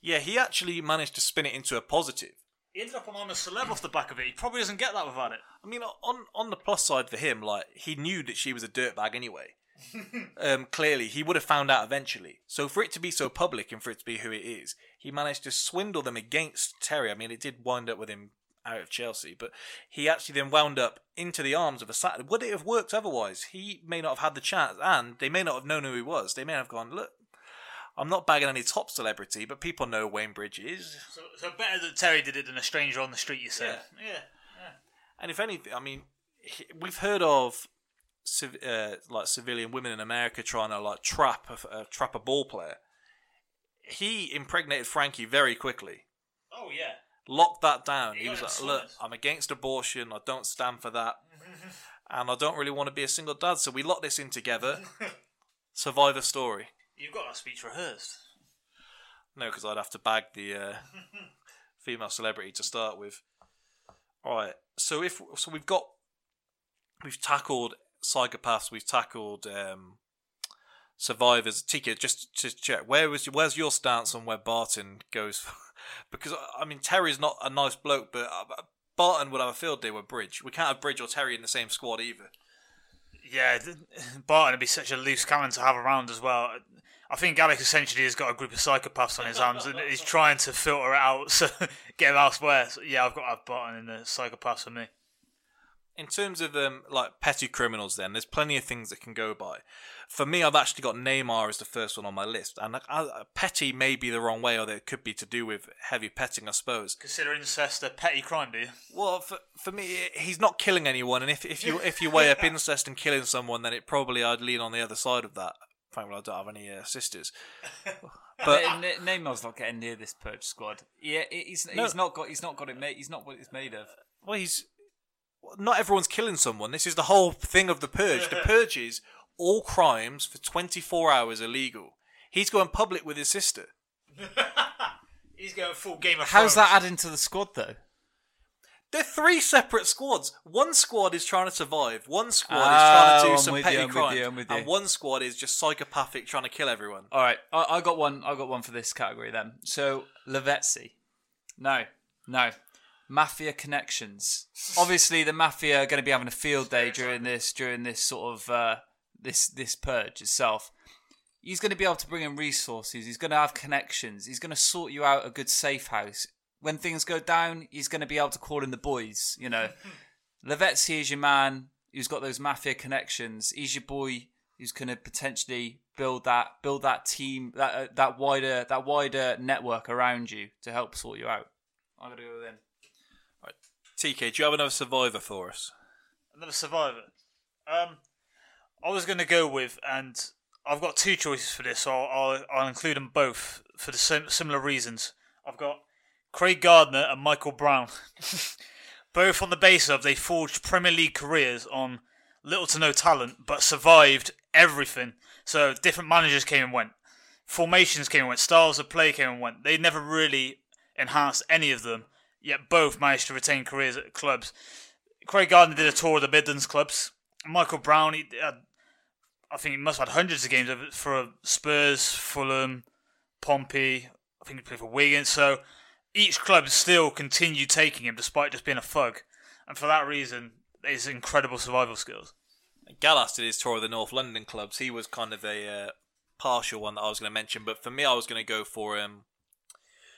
Yeah, he actually managed to spin it into a positive. He ended up on a celeb off the back of it. He probably doesn't get that without it. I mean, on on the plus side for him, like he knew that she was a dirtbag anyway. [laughs] um, clearly, he would have found out eventually. So for it to be so public and for it to be who it is, he managed to swindle them against Terry. I mean, it did wind up with him out of Chelsea, but he actually then wound up into the arms of a Saturday. Would it have worked otherwise? He may not have had the chance, and they may not have known who he was. They may have gone, look. I'm not bagging any top celebrity, but people know Wayne Bridge is. So, so better that Terry did it than a stranger on the street. You say? Yeah. yeah. And if anything, I mean, we've heard of civ- uh, like civilian women in America trying to like trap a, uh, trap a ball player. He impregnated Frankie very quickly. Oh yeah. Locked that down. He got was like, "Look, I'm against abortion. I don't stand for that, [laughs] and I don't really want to be a single dad. So we locked this in together. [laughs] Survivor story. You've got that speech rehearsed. No, because I'd have to bag the uh, [laughs] female celebrity to start with. All right. So if so, we've got we've tackled psychopaths. We've tackled um, survivors. Tika, just to check, where was where's your stance on where Barton goes? [laughs] because I mean, Terry's not a nice bloke, but uh, Barton would have a field day with Bridge. We can't have Bridge or Terry in the same squad either. Yeah, [laughs] Barton would be such a loose cannon to have around as well. I think Alex essentially has got a group of psychopaths on his hands and he's trying to filter it out, [laughs] so get him elsewhere. So, yeah, I've got to have Barton in the psychopaths for me. In terms of um, like petty criminals, then there's plenty of things that can go by. For me, I've actually got Neymar as the first one on my list, and uh, petty may be the wrong way, or it could be to do with heavy petting, I suppose. Consider incest a petty crime, do you? Well, for, for me, he's not killing anyone, and if, if you if you [laughs] weigh up incest and killing someone, then it probably I'd lean on the other side of that. Frankly, I don't have any uh, sisters, [laughs] but Ne- Ne- Neymar's not getting near this purge squad. Yeah, he's he's not got he's not got it made. He's not what it's made of. well, he's not everyone's killing someone. This is the whole thing of the purge. The [laughs] purge is all crimes for 24 hours illegal. He's going public with his sister. [laughs] He's going full Game of How's Thrones. that adding to the squad though? They're three separate squads. One squad is trying to survive. One squad is trying to do oh, I'm some with petty you, I'm with crime, you, I'm with and one squad is just psychopathic trying to kill everyone. All right, I, I got one. I got one for this category then. So Lavezzi, no, no, mafia connections. Obviously, the mafia are going to be having a field day during this during this sort of uh, this this purge itself. He's going to be able to bring in resources. He's going to have connections. He's going to sort you out a good safe house. When things go down, he's going to be able to call in the boys. You know, [laughs] Lavezzi is your man who's got those mafia connections. He's your boy who's going to potentially build that build that team that uh, that wider that wider network around you to help sort you out. I'm gonna go with him. TK, do you have another survivor for us? Another survivor. Um, I was going to go with, and I've got two choices for this, so I'll, I'll, I'll include them both for the sim- similar reasons. I've got Craig Gardner and Michael Brown. [laughs] both on the basis of they forged Premier League careers on little to no talent, but survived everything. So different managers came and went, formations came and went, styles of play came and went. They never really enhanced any of them, yet both managed to retain careers at clubs. Craig Gardner did a tour of the Midlands clubs. Michael Brown, he had, I think he must have had hundreds of games for Spurs, Fulham, Pompey. I think he played for Wigan. So each club still continued taking him despite just being a thug. And for that reason, his incredible survival skills. Gallas did his tour of the North London clubs. He was kind of a uh, partial one that I was going to mention, but for me, I was going to go for um,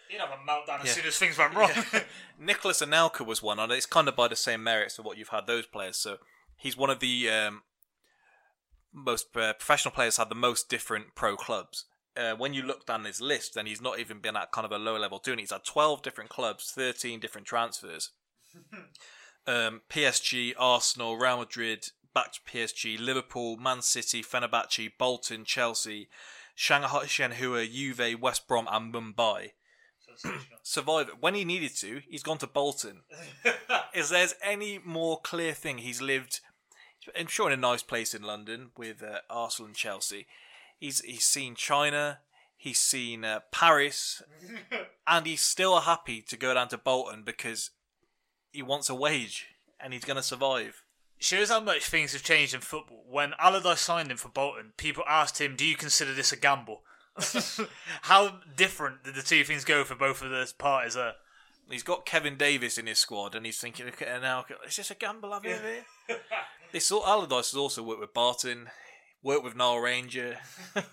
He'd have a meltdown as Yeah. soon as things went wrong. [laughs] Nicolas Anelka was one, and it's kind of by the same merits of what you've had those players. So he's one of the um, most uh, professional players had the most different pro clubs. Uh, when you look down his list, then he's not even been at kind of a lower level doing it. He's had 12 different clubs, 13 different transfers. [laughs] um, PSG, Arsenal, Real Madrid, back to PSG, Liverpool, Man City, Fenerbahce, Bolton, Chelsea, Shanghai Shenhua, Juve, West Brom, and Mumbai survive when he needed to. He's gone to Bolton. [laughs] Is there's any more clear thing? He's lived, I'm sure, in a nice place in London with uh, Arsenal and Chelsea. He's he's seen China. He's seen uh, Paris, [laughs] and he's still happy to go down to Bolton because he wants a wage and he's going to survive. Shows how much things have changed in football. When Allardyce signed him for Bolton, people asked him, "Do you consider this a gamble?" [laughs] how different did the two things go for both of those parties there? He's got Kevin Davies in his squad, and he's thinking, look at it now. Is this a gamble I've ever here? [laughs] This Allardyce has also worked with Barton, worked with Nile Ranger. [laughs]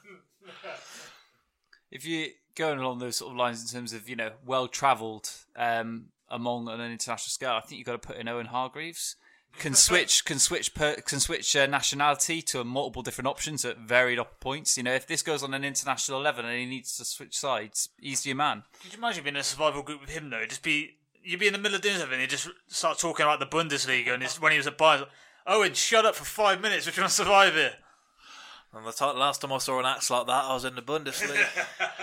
If you're going along those sort of lines in terms of you know well travelled um, among on an international scale, I think you've got to put in Owen Hargreaves. Can switch, can switch, per, can switch uh, nationality to multiple different options at varied op- points. You know, if this goes on an international level and he needs to switch sides, he's your man. Could you imagine being in a survival group with him though? Just be you'd be in the middle of doing something, and he'd just start talking about the Bundesliga, and his, when he was at Bayern, Owen, shut up for five minutes. We're trying to survive here. And the t- last time I saw an axe like that, I was in the Bundesliga.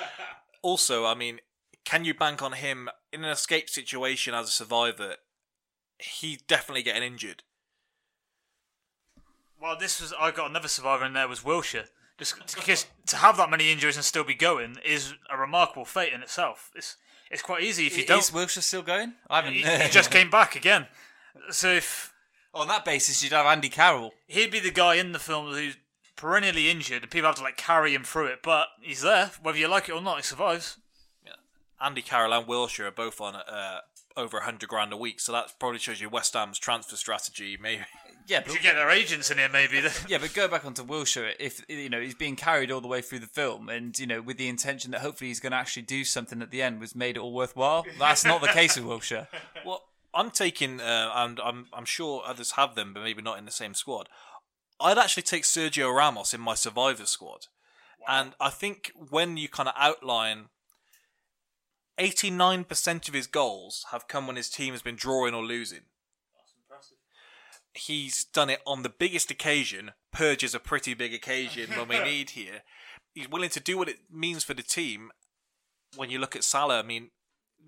[laughs] also, I mean, can you bank on him in an escape situation as a survivor? He's definitely getting injured. Well, this was I got another survivor in there was Wilshere. Just because to have that many injuries and still be going is a remarkable fate in itself. It's it's quite easy if you don't. Is Wilshere still going? I haven't. he, he just came back again. So if [laughs] on that basis, you'd have Andy Carroll. he'd be the guy in the film who's perennially injured, and people have to like carry him through it, but he's there, whether you like it or not. He survives. Andy Carroll and Wilshere are both on uh, over 100 grand a week, so that probably shows you West Ham's transfer strategy, maybe. [laughs] Yeah, but you get their agents in here, maybe. [laughs] Yeah, but go back onto Wilshere. If you know he's being carried all the way through the film, and you know with the intention that hopefully he's going to actually do something at the end, was made it all worthwhile. That's not the case with Wilshere. [laughs] Well, I'm taking, uh, and I'm, I'm sure others have them, but maybe not in the same squad. I'd actually take Sergio Ramos in my survivor squad. And I think when you kind of outline 89% of his goals have come when his team has been drawing or losing. That's impressive. He's done it on the biggest occasion. Purge is a pretty big occasion when we [laughs] need here. He's willing to do what it means for the team. When you look at Salah, I mean,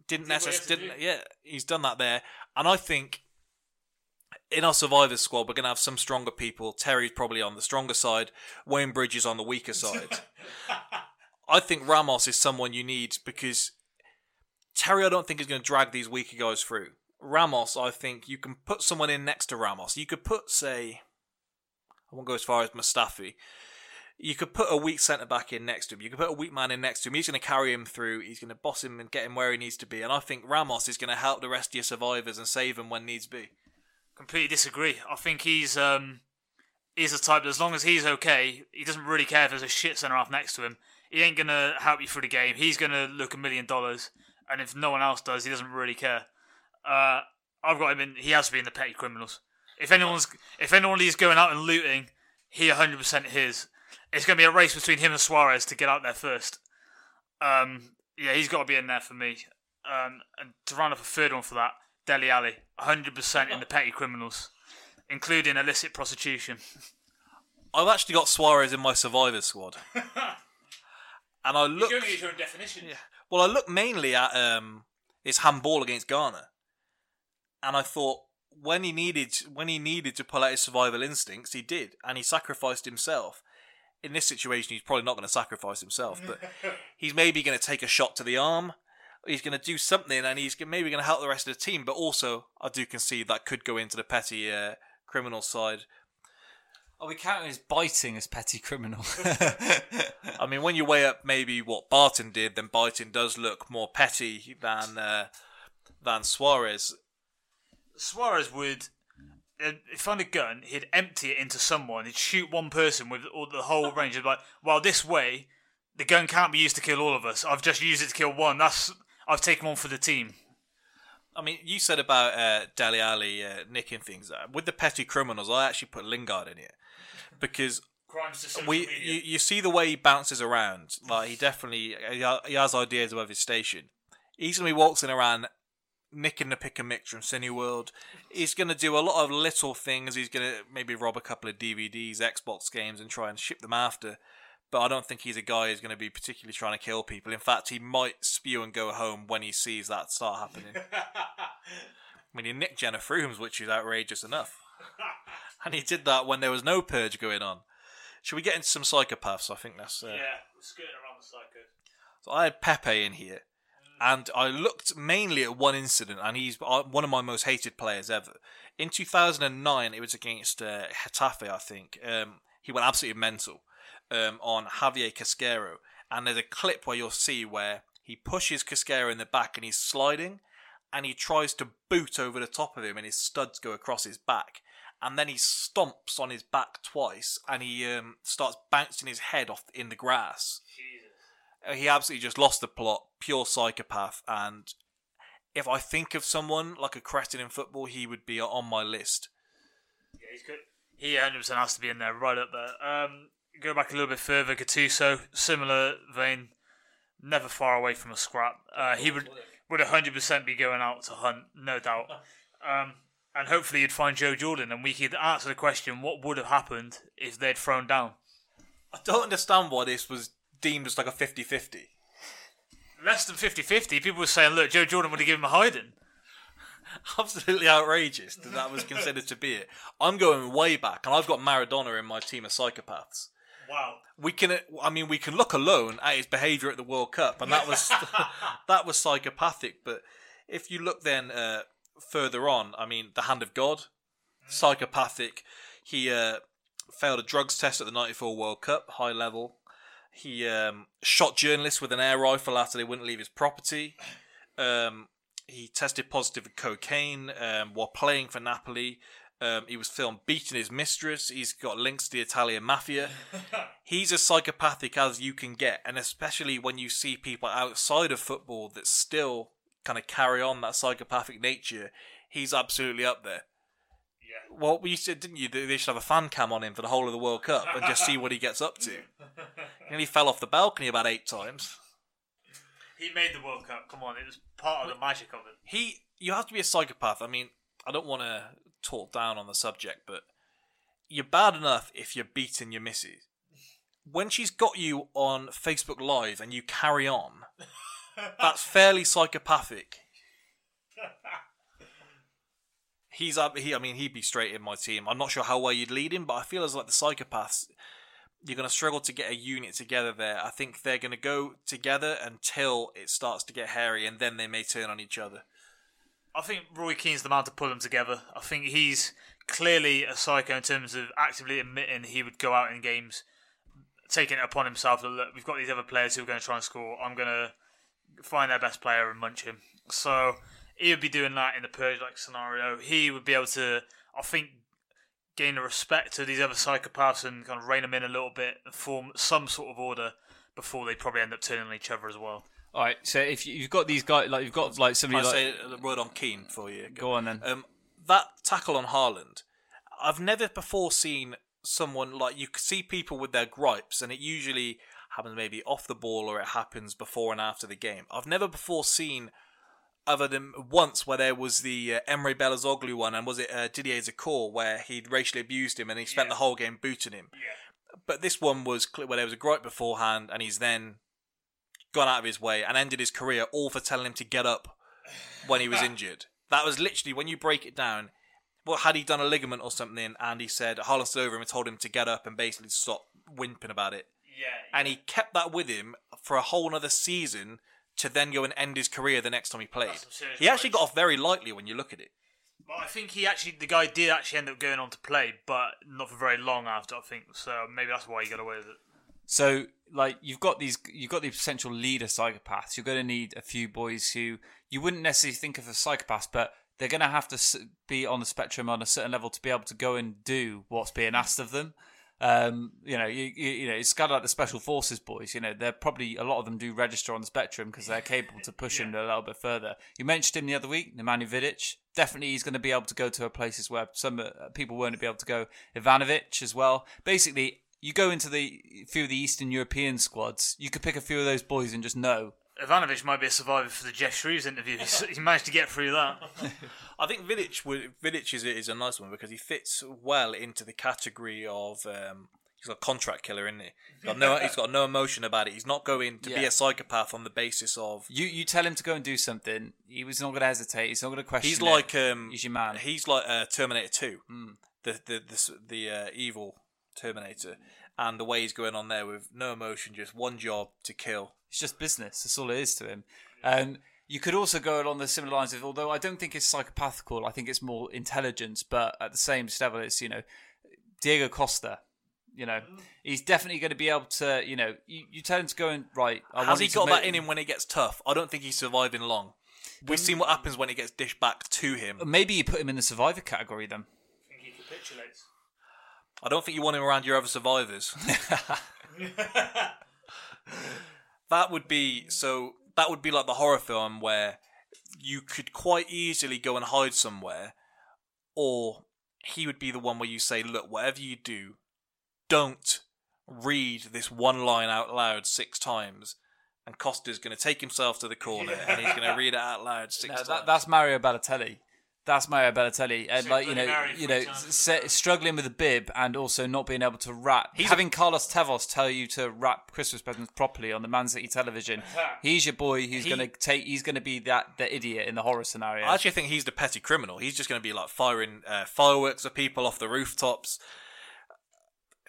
didn't what he had necessarily, didn't, yeah, he's done that there. And I think in our survivors squad, we're going to have some stronger people. Terry's probably on the stronger side. Wayne Bridge is on the weaker side. [laughs] I think Ramos is someone you need because Terry, I don't think is going to drag these weaker guys through. Ramos, I think you can put someone in next to Ramos. You could put, say, I won't go as far as Mustafi. You could put a weak centre back in next to him. You could put a weak man in next to him. He's going to carry him through. He's going to boss him and get him where he needs to be. And I think Ramos is going to help the rest of your survivors and save them when needs be. Completely disagree. I think he's um he's the type that as long as he's okay, he doesn't really care if there's a shit centre half next to him. He ain't gonna help you through the game. He's gonna look a million dollars, and if no one else does, he doesn't really care. Uh, I've got him in. He has to be in the petty criminals. If anyone's if anyone is going out and looting, he 100% his. It's going to be a race between him and Suarez to get out there first. Um, yeah, he's got to be in there for me. Um, and to round up a third one for that, Dele Alli, 100% in the petty criminals, including illicit prostitution. I've actually got Suarez in my survivor squad. [laughs] and I look. your own definition. Well, I look mainly at um, his handball against Ghana, and I thought when he needed when he needed to pull out his survival instincts, he did, and he sacrificed himself. In this situation, he's probably not going to sacrifice himself, but [laughs] he's maybe going to take a shot to the arm. He's going to do something, and he's maybe going to help the rest of the team. But also, I do concede that could go into the petty uh, criminal side. Are we counting as biting as petty criminal? [laughs] [laughs] I mean, when you weigh up maybe what Barton did, then Barton does look more petty than uh, than Suarez. Suarez would, uh, find a gun, he'd empty it into someone. He'd shoot one person with all the whole [laughs] range. Of like, well, this way, the gun can't be used to kill all of us. I've just used it to kill one. That's I've taken one for the team. I mean, you said about uh, Dele Alli uh, nicking things. With the petty criminals, I actually put Lingard in here because Crimes to social we you, you see the way he bounces around. Like he definitely he has ideas above his station. He's gonna be waltzing around, nicking the pick and mix from Cineworld. He's gonna do a lot of little things. He's gonna maybe rob a couple of DVDs, Xbox games, and try and ship them after. But I don't think he's a guy who's going to be particularly trying to kill people. In fact, he might spew and go home when he sees that start happening. I mean, he nicked Jena Frumes, which is outrageous enough. [laughs] and he did that when there was no purge going on. Should we get into some psychopaths? I think that's. Uh... yeah, we're skirting around the psycho. So I had Pepe in here, and I looked mainly at one incident, and he's uh, one of my most hated players ever. In 2009, it was against uh, Getafe, I think. Um, he went absolutely mental um, on Javier Casquero, and there's a clip where you'll see where he pushes Casquero in the back and he's sliding, and he tries to boot over the top of him, and his studs go across his back. And then he stomps on his back twice, and he um, starts bouncing his head off in the grass. Uh, He absolutely just lost the plot, pure psychopath. And if I think of someone like a cretin in football, he would be on my list. Yeah, he's good. He 100% has to be in there, right up there. Um, go back a little bit further. Gattuso, similar vein, never far away from a scrap. Uh, he would would 100% be going out to hunt, no doubt. [laughs] Um, and hopefully you'd find Joe Jordan, and we could answer the question: What would have happened if they'd thrown down? I don't understand why this was deemed as like a 50 50. Less than 50-50, people were saying, "Look, Joe Jordan would have given him a hiding." [laughs] Absolutely outrageous that that was considered to be it. I'm going way back, and I've got Maradona in my team of psychopaths. Wow. we can I mean we can look alone at his behavior at the World Cup and that was [laughs] [laughs] that was psychopathic but if you look then uh, further on I mean the hand of God psychopathic he uh, failed a drugs test at the 94 World Cup high level he um, shot journalists with an air rifle after they wouldn't leave his property um, he tested positive for cocaine um, while playing for Napoli. Um, he was filmed beating his mistress. He's got links to the Italian mafia. [laughs] He's as psychopathic as you can get, and especially when you see people outside of football that still kind of carry on that psychopathic nature, he's absolutely up there. Yeah. Well, you said, didn't you, they should have a fan cam on him for the whole of the World Cup and just see what he gets up to? [laughs] And he fell off the balcony about eight times. He made the World Cup. Come on, it was part of the magic of it. he you have to be a psychopath. I mean, I don't want to talk down on the subject, but you're bad enough if you're beating your missus. When she's got you on Facebook Live and you carry on, that's fairly psychopathic. He's up. He, I mean, he'd be straight in my team. I'm not sure how well you'd lead him, but I feel as like the psychopaths, you're going to struggle to get a unit together there. I think they're going to go together until it starts to get hairy, and then they may turn on each other. I think Roy Keane's the man to pull them together. I think he's clearly a psycho in terms of actively admitting he would go out in games, taking it upon himself look, we've got these other players who are going to try and score. I'm going to find their best player and munch him. So he would be doing that in the purge like scenario. He would be able to, I think, gain the respect of these other psychopaths and kind of rein them in a little bit and form some sort of order before they probably end up turning on each other as well. All right. So if you- you've got these guys, like you've got like I somebody like, I'll say a word on Keane for you. go on then. Um, that tackle on Haaland, I've never before seen someone like you see people with their gripes, and it usually happens maybe off the ball or it happens before and after the game. I've never before seen, other than once, where there was the uh, Emre Belözoğlu one, and was it uh, Didier Zokora where he'd racially abused him and he spent the whole game booting him. But this one was cl- where there was a gripe beforehand, and he's then gone out of his way and ended his career all for telling him to get up when he was [laughs] injured. That was literally when you break it down. Well, had he done a ligament or something, and he said Haaland over him and told him to get up and basically stop whimpering about it, Yeah. and he kept that with him for a whole another season to then go and end his career the next time he played. some serious He actually got off very lightly when you look at it. But I think he actually, the guy did actually end up going on to play, but not for very long after. I think so. Maybe that's why he got away with it. So, like, you've got these, you've got these potential leader psychopaths. You're going to need a few boys who you wouldn't necessarily think of as psychopaths, but they're going to have to s- be on the spectrum on a certain level to be able to go and do what's being hmm. asked of them. Um, you know, you, you, you know, it's kind of like the special forces boys. You know, they're probably a lot of them do register on the spectrum because they're capable to push him a little bit further. You mentioned him the other week, Nemanja Vidic. Definitely, he's going to be able to go to places where some uh, people won't be able to go. Ivanovic as well. Basically, you go into the few of the Eastern European squads, you could pick a few of those boys and just know. Ivanovic might be a survivor for the Jeff Shreeves interview. [laughs] He's- he managed to get through that. [laughs] I think Vidic would Vidic is, is a nice one because he fits well into the category of um, he's got a contract killer, isn't he? He's got no he's got no emotion about it. He's not going to be Yeah. a psychopath on the basis of You you tell him to go and do something, he was not going to hesitate. He's not going to question. he's it. like um he's your man. He's like uh, Terminator Two, the the the s- the uh, evil Terminator, and the way he's going on there with no emotion, just one job to kill. It's just business. That's all it is to him. Um, you could also go along the similar lines of, although I don't think it's psychopathical, I think it's more intelligence, but at the same level, it's, you know, Diego Costa. You know, he's definitely going to be able to, you know, you, you tell him to go and, right. I Has he got that in him when it gets tough? I don't think he's surviving long. We've seen what happens when it gets dished back to him. Maybe you put him in the survivor category then. I think he capitulates. I don't think you want him around your other survivors. [laughs] that would be so. That would be like the horror film where you could quite easily go and hide somewhere, or he would be the one where you say, "Look, whatever you do, don't read this one line out loud six times." And Costa's going to take himself to the corner and he's going to read it out loud six [laughs] No, times. that, that's Mario Balotelli. That's Mario Balotelli, and like you know, you know, se- struggling with a bib and also not being able to wrap. He's having Carlos Tevez tell you to wrap Christmas presents properly on the Man City television. [laughs] he's your boy who's He- going to take. He's going to be that the idiot in the horror scenario. I actually think he's the petty criminal. He's just going to be like firing uh, fireworks at people off the rooftops.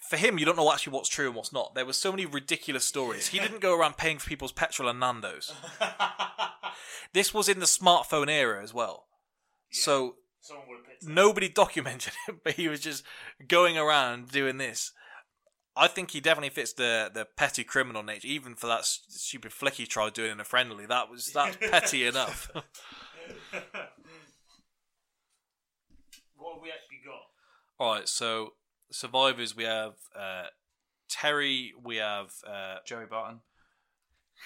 For him, you don't know actually what's true and what's not. There were so many ridiculous stories. He didn't go around paying for people's petrol and Nando's. [laughs] this was in the smartphone era as well. So Someone would have picked it. nobody [laughs] documented it, but he was just going around doing this. I think he definitely fits the the petty criminal nature, even for that stupid flick he tried doing in a friendly. That was that's petty [laughs] enough. [laughs] What have we actually got? All right, so survivors we have uh, Terry. We have uh, Joey Barton.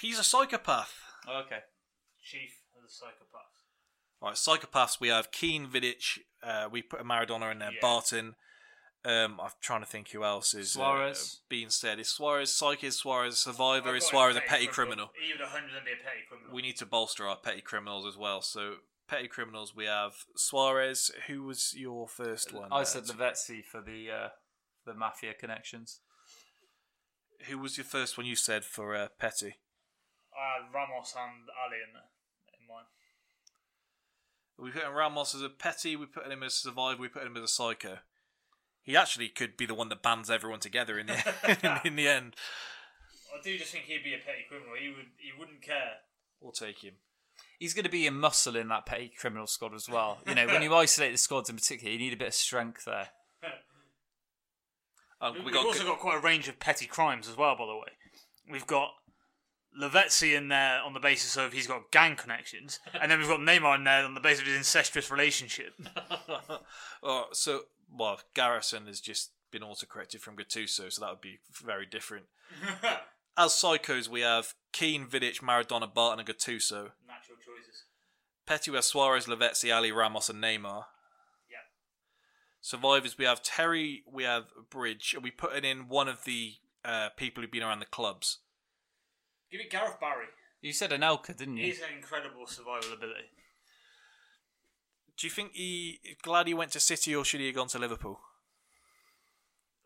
he's a psychopath. okay. Chief of the psychopath. All right, psychopaths. We have Keane, Vidic. Uh, we put a Maradona in there. Yeah. Barton. Um, I'm trying to think who else is uh, Suarez. being said. Is Suarez psych? Is Suarez survivor? Is Suarez a petty criminal? He would 100 be a petty criminal. We need to bolster our petty criminals as well. So petty criminals. We have Suarez. Who was your first one? I uh, said Lavezzi for the uh, the mafia connections. Who was your first one? You said for uh, petty. I had Ramos and Alli in, there. We put in Ramos as a petty. We put him as a survivor. We put him as a psycho. He actually could be the one that bands everyone together in the [laughs] in the end. I do just think he'd be a petty criminal. He would. He wouldn't care. We'll take him. he's going to be a muscle in that petty criminal squad as well. You know, when you [laughs] isolate the squads in particular, you need a bit of strength there. [laughs] Oh, We've we got also got quite a range of petty crimes as well, by the way. We've got Lavezzi in there on the basis of he's got gang connections, and then we've got Neymar in there on the basis of his incestuous relationship. [laughs] Oh, so well, Garrison has just been auto-corrected from Gattuso, so that would be very different. [laughs] As psychos, we have Keane, Vidic, Maradona, Barton, and Gattuso. Natural choices. Petty, we have Suarez, Lavezzi, Alli, Ramos, and Neymar. Yeah. Survivors, we have Terry, we have Bridge. Are we putting in one of the uh, people who've been around the clubs? Give it Gareth Barry. You said Anelka, didn't you? He's an incredible survival ability. Do you think he glad he went to City, or should he have gone to Liverpool?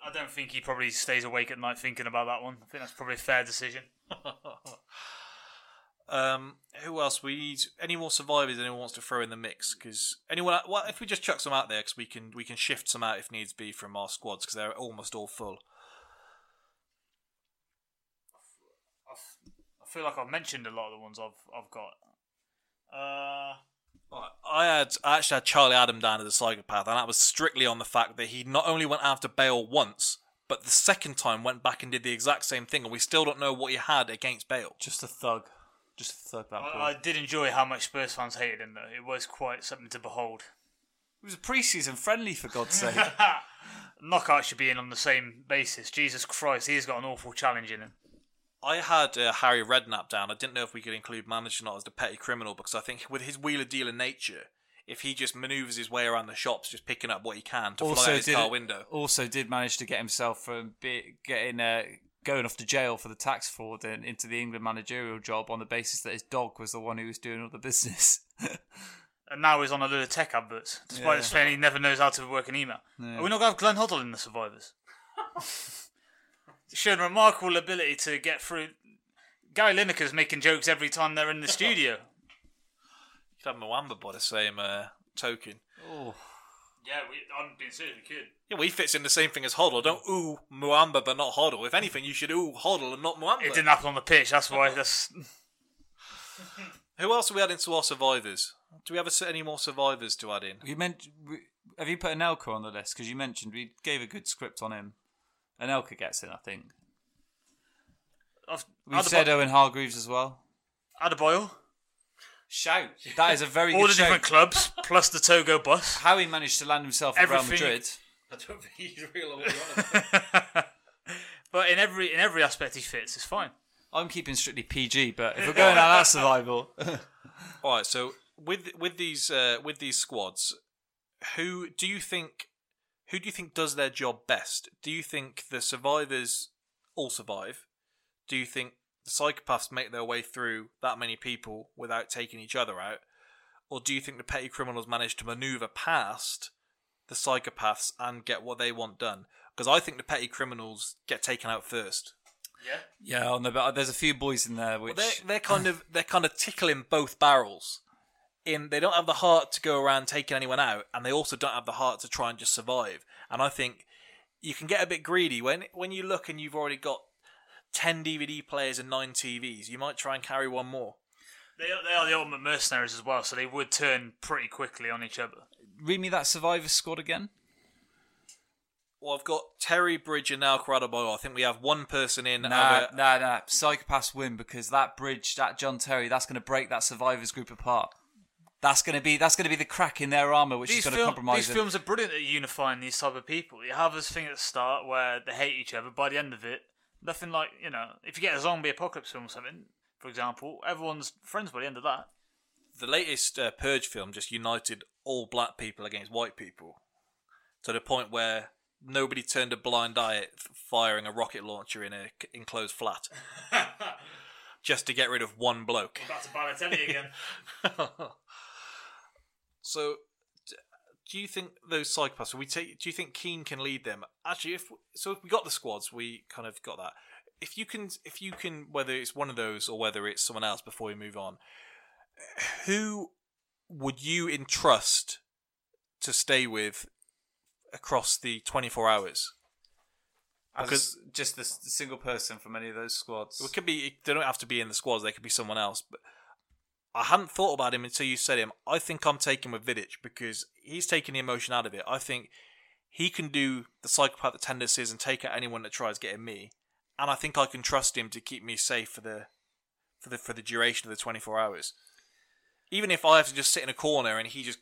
I don't think he probably stays awake at night thinking about that one. I think that's probably a fair decision. [laughs] Um, who else? We need any more survivors anyone wants to throw in the mix? Because anyone, well, if we just chuck some out there, because we can we can shift some out if needs be from our squads because they're almost all full. I feel like I've mentioned a lot of the ones I've I've got. Uh, I had I actually had Charlie Adam down as a psychopath, and that was strictly on the fact that he not only went after Bale once, but the second time went back and did the exact same thing, and we still don't know what he had against Bale. Just a thug. Just a thug, that. I, I did enjoy how much Spurs fans hated him, though. It was quite something to behold. It was a pre-season friendly, for God's sake. [laughs] Knockout should be in on the same basis. Jesus Christ, he's got an awful challenge in him. I had uh, Harry Redknapp down. I didn't know if we could include manager or not as the petty criminal because I think with his wheeler dealer nature, if he just manoeuvres his way around the shops, just picking up what he can to fly out his did car window. also did manage to get himself from be, getting uh, going off to jail for the tax fraud and into the England managerial job on the basis that his dog was the one who was doing all the business. [laughs] And now he's on a load of tech adverts, despite Yeah. saying he never knows how to work an email. Are we not going to have Glenn Hoddle in the Survivors? [laughs] Showed a remarkable ability to get through. Gary Lineker's making jokes every time they're in the studio. [laughs] You could have Muamba by the same uh, token. oh, Yeah, we, I'm being serious, we could. Yeah, well, he fits in the same thing as Hoddle. Don't ooh Muamba but not Hoddle. If anything, you should ooh Hoddle and not Muamba. It didn't happen on the pitch, that's why. [laughs] That's [laughs] Who else are we adding to our survivors? Do we have a, any more survivors to add in? you meant have you put Anelka on the list? Because you mentioned we gave a good script on him. Anelka gets in, I think. I've, We've said Owen Hargreaves as well. Adebayor. Shout! That is a very All good the shout. different clubs, plus the Togo bus. How he managed to land himself at Real Everything- Madrid. I don't think he's real. what [laughs] but in every in every aspect he fits, it's fine. I'm keeping strictly PG, but if we're going on that survival, [laughs] All right, so with with these uh, with these squads, who do you think who do you think does their job best? Do you think the survivors all survive? Do you think the psychopaths make their way through that many people without taking each other out? Or do you think the petty criminals manage to maneuver past the psychopaths and get what they want done? Because I think the petty criminals get taken out first. Yeah. yeah, on the but there's a few boys in there which They're, they're kind of they're kind of tickling both barrels. In they don't have the heart to go around taking anyone out, and they also don't have the heart to try and just survive. And I think you can get a bit greedy when when you look and you've already got ten DVD players and nine TVs. You might try and carry one more. They are, they are the ultimate mercenaries as well, so they would turn pretty quickly on each other. read me that survivor squad again. Well, I've got Terry Bridge and now Boyle. I think we have one person in. Nah, either- nah, nah. Psychopaths win because that bridge, that John Terry, that's going to break that survivors group apart. That's going to be that's going to be the crack in their armor, which is These, going to film, compromise these them. films are brilliant at unifying these type of people. You have this thing at the start where they hate each other. By the end of it, nothing like you know, if you get a zombie apocalypse film or something, for example, everyone's friends by the end of that. the latest uh, Purge film just united all black people against white people to the point where nobody turned a blind eye at firing a rocket launcher in a c- enclosed flat [laughs] just to get rid of one bloke. Back to Balotelli again. [laughs] So, do you think those psychopaths? We take. Do you think Keane can lead them? Actually, if so, if we got the squads, we kind of got that. If you can, if you can, whether it's one of those or whether it's someone else, before we move on, [sighs] who would you entrust to stay with across the twenty four hours? Because just the, the single person from any of those squads. It could be. They don't have to be in the squads. They could be someone else. But I hadn't thought about him until you said him. I think I'm taking with Vidic because he's taking the emotion out of it. I think he can do the psychopathic tendencies and take out anyone that tries getting me, and I think I can trust him to keep me safe for the for the for the duration of the 24 hours. Even if I have to just sit in a corner and he just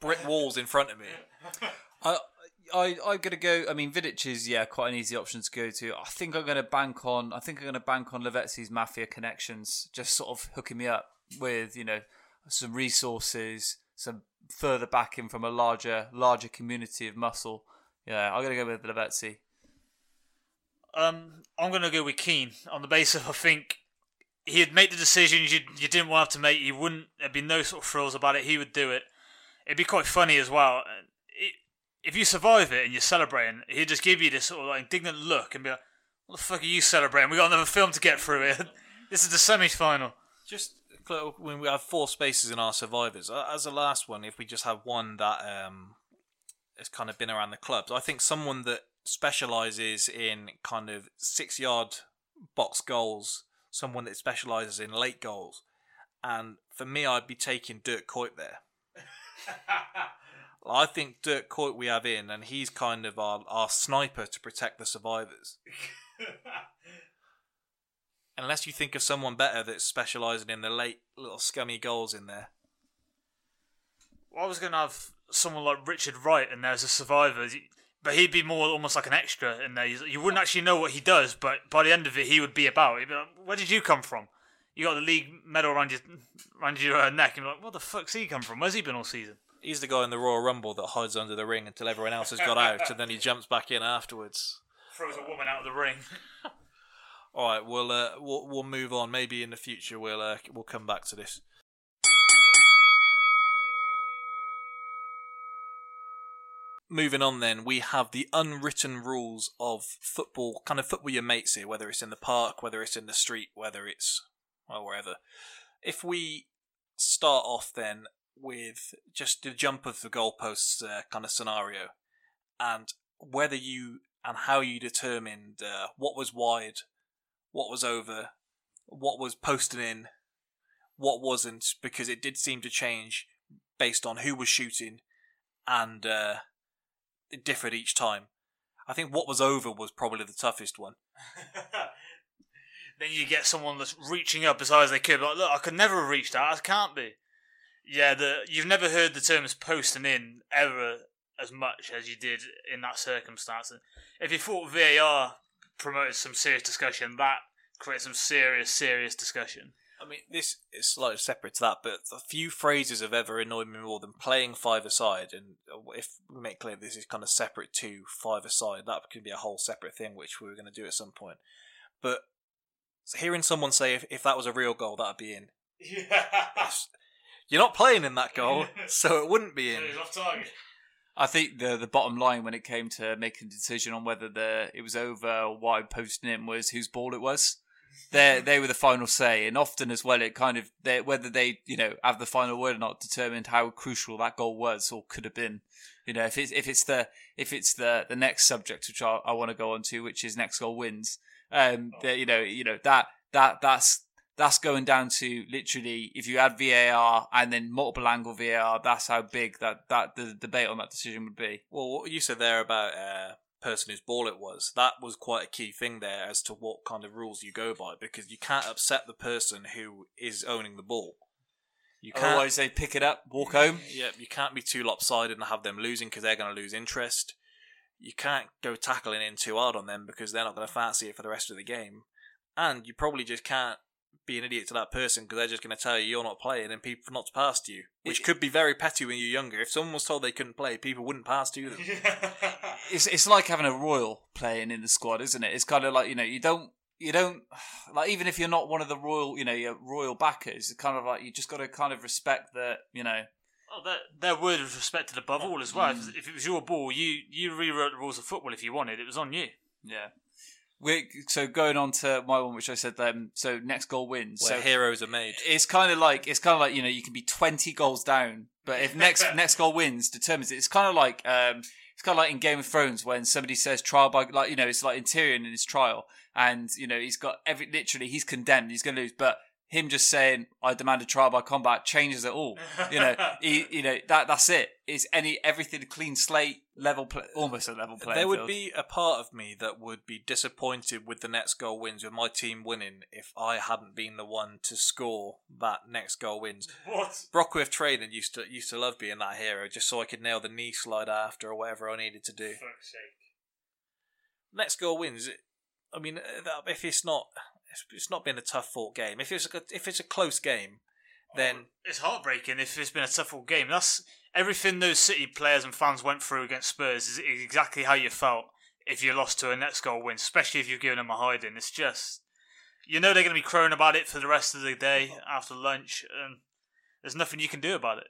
brick walls in front of me. I, I, I'm gonna go. I mean, Vidic is yeah quite an easy option to go to. I think I'm gonna bank on. I think I'm gonna bank on Lavezzi's mafia connections, just sort of hooking me up with you know some resources, some further backing from a larger larger community of muscle. Yeah, I'm gonna go with Lavezzi. Um, I'm going to go with Keane on the basis of I think he'd make the decisions you you didn't want to make. He wouldn't. There'd be no sort of frills about it. He would do it. It'd be quite funny as well. It, if you survive it and you're celebrating, he'd just give you this sort of like indignant look and be like, "What the fuck are you celebrating? We got another film to get through here. [laughs] this is the semi-final." Just when we have four spaces in our survivors, as a last one, if we just have one that um, has kind of been around the clubs, I think someone that specialises in kind of six yard box goals, someone that specialises in late goals, and for me, I'd be taking Dirk Kuyt there. [laughs] I think Dirk Kuyt we have in, and he's kind of our, our sniper to protect the survivors. [laughs] Unless you think of someone better that's specialising in the late little scummy goals in there. Well, I was going to have someone like Richard Wright in there as a survivor, but he'd be more almost like an extra in there. You wouldn't actually know what he does, but by the end of it, he would be about. He'd be like, Where did you come from? You got the league medal around your around your uh, neck, and like, "What the fuck's he come from? Where's he been all season?" He's the guy in the Royal Rumble that hides under the ring until everyone else has got [laughs] out, and then he jumps back in afterwards. Throws a woman out of the ring. [laughs] All right, we'll uh, we'll we'll move on. Maybe in the future we'll uh, we'll come back to this. Moving on, then we have the unwritten rules of football. Kind of football your mates here, whether it's in the park, whether it's in the street, whether it's well wherever. If we start off then with just the jump of the goalposts uh, kind of scenario, and whether you and how you determined uh, what was wide, what was over, what was posted in, what wasn't, because it did seem to change based on who was shooting, and uh, it differed each time. I think what was over was probably the toughest one. [laughs] then you get someone that's reaching up as high as they could. Like, look, I could never have reached that. I can't be. Yeah, the you've never heard the terms posting in ever as much as you did in that circumstance. And if you thought VAR promoted some serious discussion, that creates some serious, serious discussion. I mean, this is slightly separate to that, but a few phrases have ever annoyed me more than playing five aside. And uh, if we make clear this is kind of separate to five aside, that could be a whole separate thing, which we were going to do at some point. But hearing someone say if, if that was a real goal, that'd be in. [laughs] Yeah. You're not playing in that goal, [laughs] so it wouldn't be in. He's off target. I think the the bottom line when it came to making a decision on whether the it was over or why posting it was whose ball it was. They [laughs] they were the final say, and often as well, it kind of they, whether they you know have the final word or not determined how crucial that goal was or could have been. You know, if it's if it's the if it's the the next subject which I, I want to go on to, which is next goal wins. Um, the, you know, you know that that that's that's going down to literally if you add VAR and then multiple angle VAR, that's how big that, that the debate on that decision would be. Well, what you said there about uh, person whose ball it was, that was quite a key thing there as to what kind of rules you go by because you can't upset the person who is owning the ball. You can't, Otherwise, they pick it up, walk home. yeah, you can't be too lopsided and have them losing because they're going to lose interest. You can't go tackling in too hard on them because they're not going to fancy it for the rest of the game. And you probably just can't be an idiot to that person because they're just going to tell you you're not playing and people not to pass to you, which could be very petty when you're younger. If someone was told they couldn't play, people wouldn't pass to them. [laughs] It's it's like having a royal playing in the squad, isn't it? It's kind of like you know you don't you don't like even if you're not one of the royal you know your royal backers. It's kind of like you just got to kind of respect that you know. Oh, their, their word was respected above all as well. If, if it was your ball, you you rewrote the rules of football if you wanted. It was on you. Yeah. We so going on to my one, which I said, um, so next goal wins. Where so heroes are made. it's kind of like it's kind of like you know you can be twenty goals down, but if next [laughs] next goal wins determines it. It's kind of like um, it's kind of like in Game of Thrones when somebody says trial by like you know it's like in Tyrion in his trial, and you know he's got every literally he's condemned, he's going to lose, but him just saying "I demand a trial by combat" changes it all. You know, [laughs] he, you know that that's it. It's any everything clean slate, level, play, almost a level play. there would be a part of me that would be disappointed with the next goal wins, with my team winning, if I hadn't been the one to score that next goal wins. What? Brockworth Trading used to used to love being that hero, just so I could nail the knee slide after or whatever I needed to do. Fuck's sake. Next goal wins. I mean, uh, if it's not, it's- it's not been a tough fought game. If it's a, if it's a close game, then oh, It's heartbreaking if it's been a tough fought game. That's everything those City players and fans went through against Spurs is exactly how you felt if you lost to a next goal win, especially if you've given them a hiding. It's just you know they're going to be crowing about it for the rest of the day after lunch, and there's nothing you can do about it.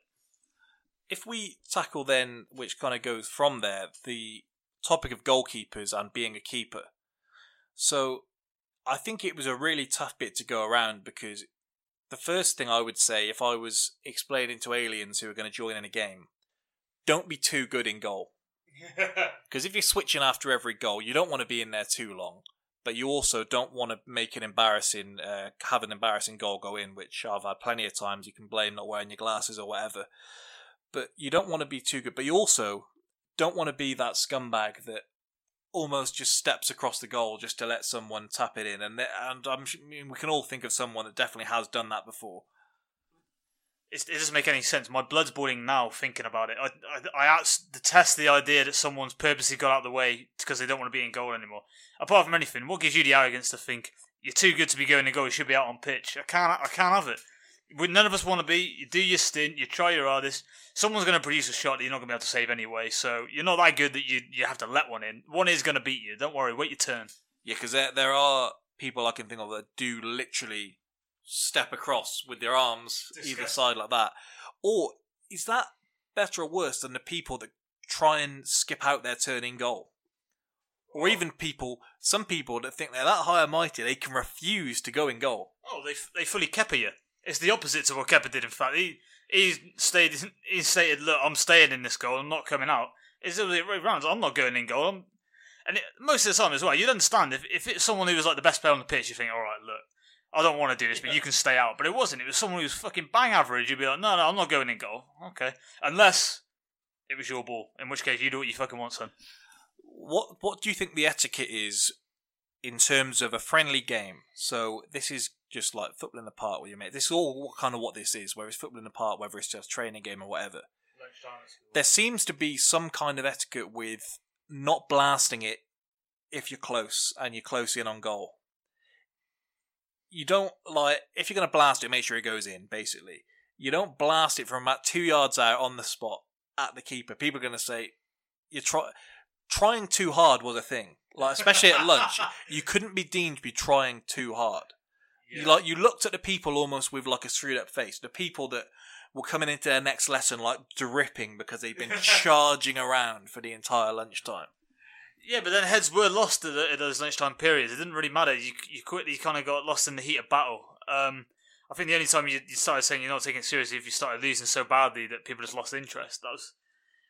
if we tackle then, which kind of goes from there, the topic of goalkeepers and being a keeper. So I think it was a really tough bit to go around because the first thing I would say if I was explaining to aliens who are going to join in a game, don't be too good in goal. [laughs] Because if you're switching after every goal, you don't want to be in there too long. But you also don't want to make an embarrassing, uh, have an embarrassing goal go in, which I've had plenty of times. You can blame not wearing your glasses or whatever. But you don't want to be too good. But you also don't want to be that scumbag that almost just steps across the goal just to let someone tap it in. And and I'm, I mean, we can all think of someone that definitely has done that before. It's, it doesn't make any sense. My blood's boiling now thinking about it. I, I, I detest the idea that someone's purposely got out of the way because they don't want to be in goal anymore. Apart from anything, what gives you the arrogance to think you're too good to be going to goal? You should be out on pitch. I can't. I can't have it. None of us want to be. You do your stint. You try your hardest. Someone's going to produce a shot that you're not going to be able to save anyway. So you're not that good that you you have to let one in. One is going to beat you. Don't worry. Wait your turn. Yeah, because there, there are people I can think of that do literally step across with their arms either side like that. Or is that better or worse than the people that try and skip out their turn in goal? Or oh. even people, some people that think they're that high and mighty, they can refuse to go in goal. Oh, they they fully Kepa you. It's the opposite to what Kepa did. In fact, he he stayed. He stated, "Look, I'm staying in this goal. I'm not coming out." It's the other way round. I'm not going in goal. I'm, and it, most of the time as well, you'd understand if if it's someone who was like the best player on the pitch. You think, "All right, look, I don't want to do this, but you can stay out." But it wasn't. It was someone who was fucking bang average. You'd be like, "No, no, I'm not going in goal." Okay, unless it was your ball, in which case you do what you fucking want, son. What what do you think the etiquette is in terms of a friendly game? So this is just like football in the park with your mate. This is all kind of what this is, whether it's football in the park, whether it's just training game or whatever. There seems to be some kind of etiquette with not blasting it if you're close and you're close in on goal. You don't like if you're going to blast it, make sure it goes in. Basically, you don't blast it from about two yards out on the spot at the keeper. People are going to say you're try- trying too hard was a thing. Like especially at lunch, [laughs] you couldn't be deemed to be trying too hard. You like you looked at the people almost with like a screwed up face. The people that were coming into their next lesson like dripping because they've been [laughs] charging around for the entire lunchtime. Yeah, but then heads were lost at, the, at those lunchtime periods. It didn't really matter. You you quickly kind of got lost in the heat of battle. Um, I think the only time you, you started saying you're not taking it seriously if you started losing so badly that people just lost interest. That was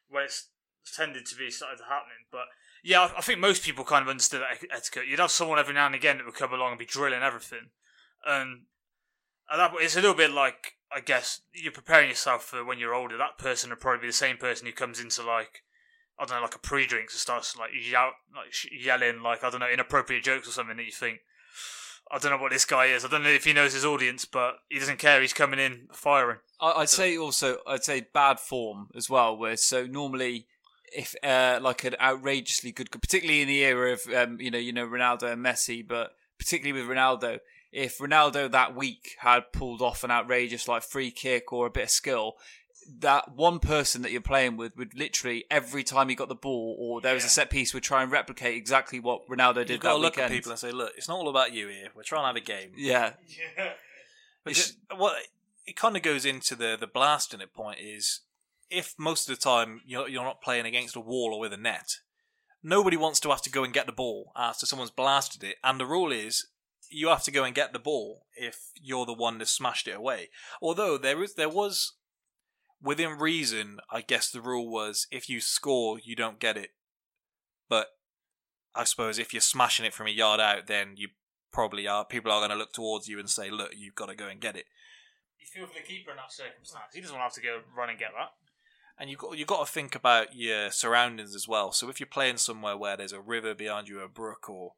when it's tended to be started happening. But yeah, I, I think most people kind of understood that etiquette. You'd have someone every now and again that would come along and be drilling everything, and at that point, it's a little bit like I guess you're preparing yourself for when you're older. That person would probably be the same person who comes into like I don't know, like a pre-drinks and starts like yell, like yelling, like I don't know, inappropriate jokes or something that you think. I don't know what this guy is. I don't know if he knows his audience, but he doesn't care. He's coming in firing. I'd say also I'd say bad form as well. Where so normally, if uh, like an outrageously good, particularly in the era of um, you know you know Ronaldo and Messi, but particularly with Ronaldo, if Ronaldo that week had pulled off an outrageous like free kick or a bit of skill. That one person that you're playing with would literally every time he got the ball or there was a set piece would try and replicate exactly what Ronaldo did You've that got to look weekend. at people and say, "Look, it's not all about you here. We're trying to have a game." yeah, [laughs] Because what it kind of goes into the the blasting it point is if most of the time you're you're not playing against a wall or with a net, nobody wants to have to go and get the ball after someone's blasted it, and the rule is you have to go and get the ball if you're the one that smashed it away. Although there is there was within reason, I guess the rule was if you score, you don't get it. But I suppose if you're smashing it from a yard out, then you probably are people are going to look towards you and say, "Look, you've got to go and get it." You feel for the keeper in that circumstance. He doesn't want to have to go run and get that. And you've got you've got to think about your surroundings as well. So if you're playing somewhere where there's a river behind you, a brook, or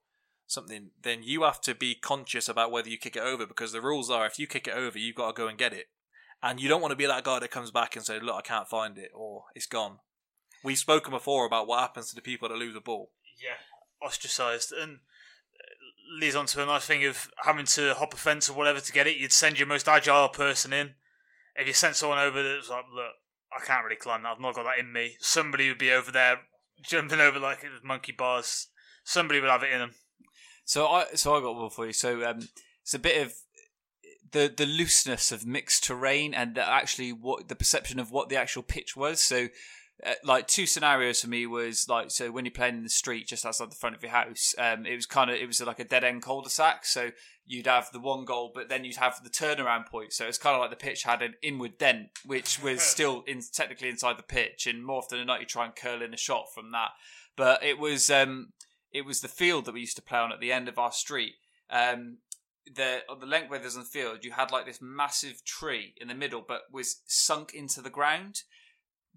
something, then you have to be conscious about whether you kick it over because the rules are if you kick it over, you've got to go and get it, and you don't want to be that guy that comes back and says, "Look, I can't find it," or "It's gone." We've spoken before about what happens to the people that lose a ball. Yeah, ostracised and uh, leads on to a nice thing of having to hop a fence or whatever to get it. You'd send your most agile person in. If you sent someone over that's like, look, I can't really climb that. I've not got that in me. Somebody would be over there jumping over like it was monkey bars. Somebody would have it in them. So I so I got one for you. So um, it's a bit of the the looseness of mixed terrain and the, actually what the perception of what the actual pitch was. So. Uh, like two scenarios for me was like so when you're playing in the street just outside the front of your house um it was kind of it was like a dead end cul-de-sac so you'd have the one goal but then you'd have the turnaround point so it's kind of like the pitch had an inward dent which was still in technically inside the pitch and more often than not you try and curl in a shot from that but it was um it was the field that we used to play on at the end of our street. Um, the on the length where there's on the field, you had like this massive tree in the middle, but was sunk into the ground.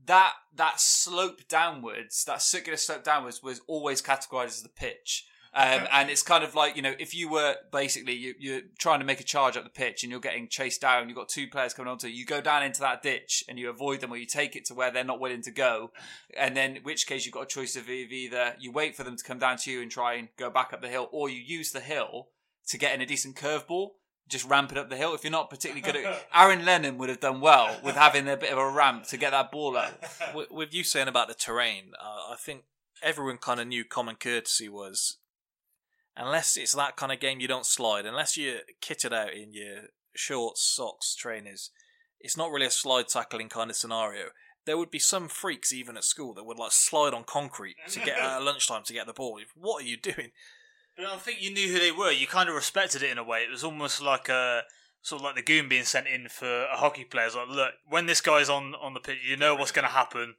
That that slope downwards, that circular slope downwards, was always categorized as the pitch. Um, and it's kind of like you know if you were basically you, you're trying to make a charge up the pitch and you're getting chased down you've got two players coming onto you you go down into that ditch and you avoid them or you take it to where they're not willing to go. And then in which case you've got a choice of either you wait for them to come down to you and try and go back up the hill or you use the hill to get in a decent curveball just ramp it up the hill. If you're not particularly good at [laughs] Aaron Lennon would have done well with having a bit of a ramp to get that ball up. [laughs] With, with you saying about the terrain, uh, I think everyone kind of knew common courtesy was unless it's that kind of game you don't slide, unless you're kitted out in your shorts, socks, trainers, it's not really a slide tackling kind of scenario. There would be some freaks even at school that would like slide on concrete to get [laughs] at lunchtime to get the ball. What are you doing? But I think you knew who they were. You kind of respected it in a way. It was almost like a sort of like the goon being sent in for a hockey player. It's like, look, when this guy's on on the pitch, you know what's going to happen.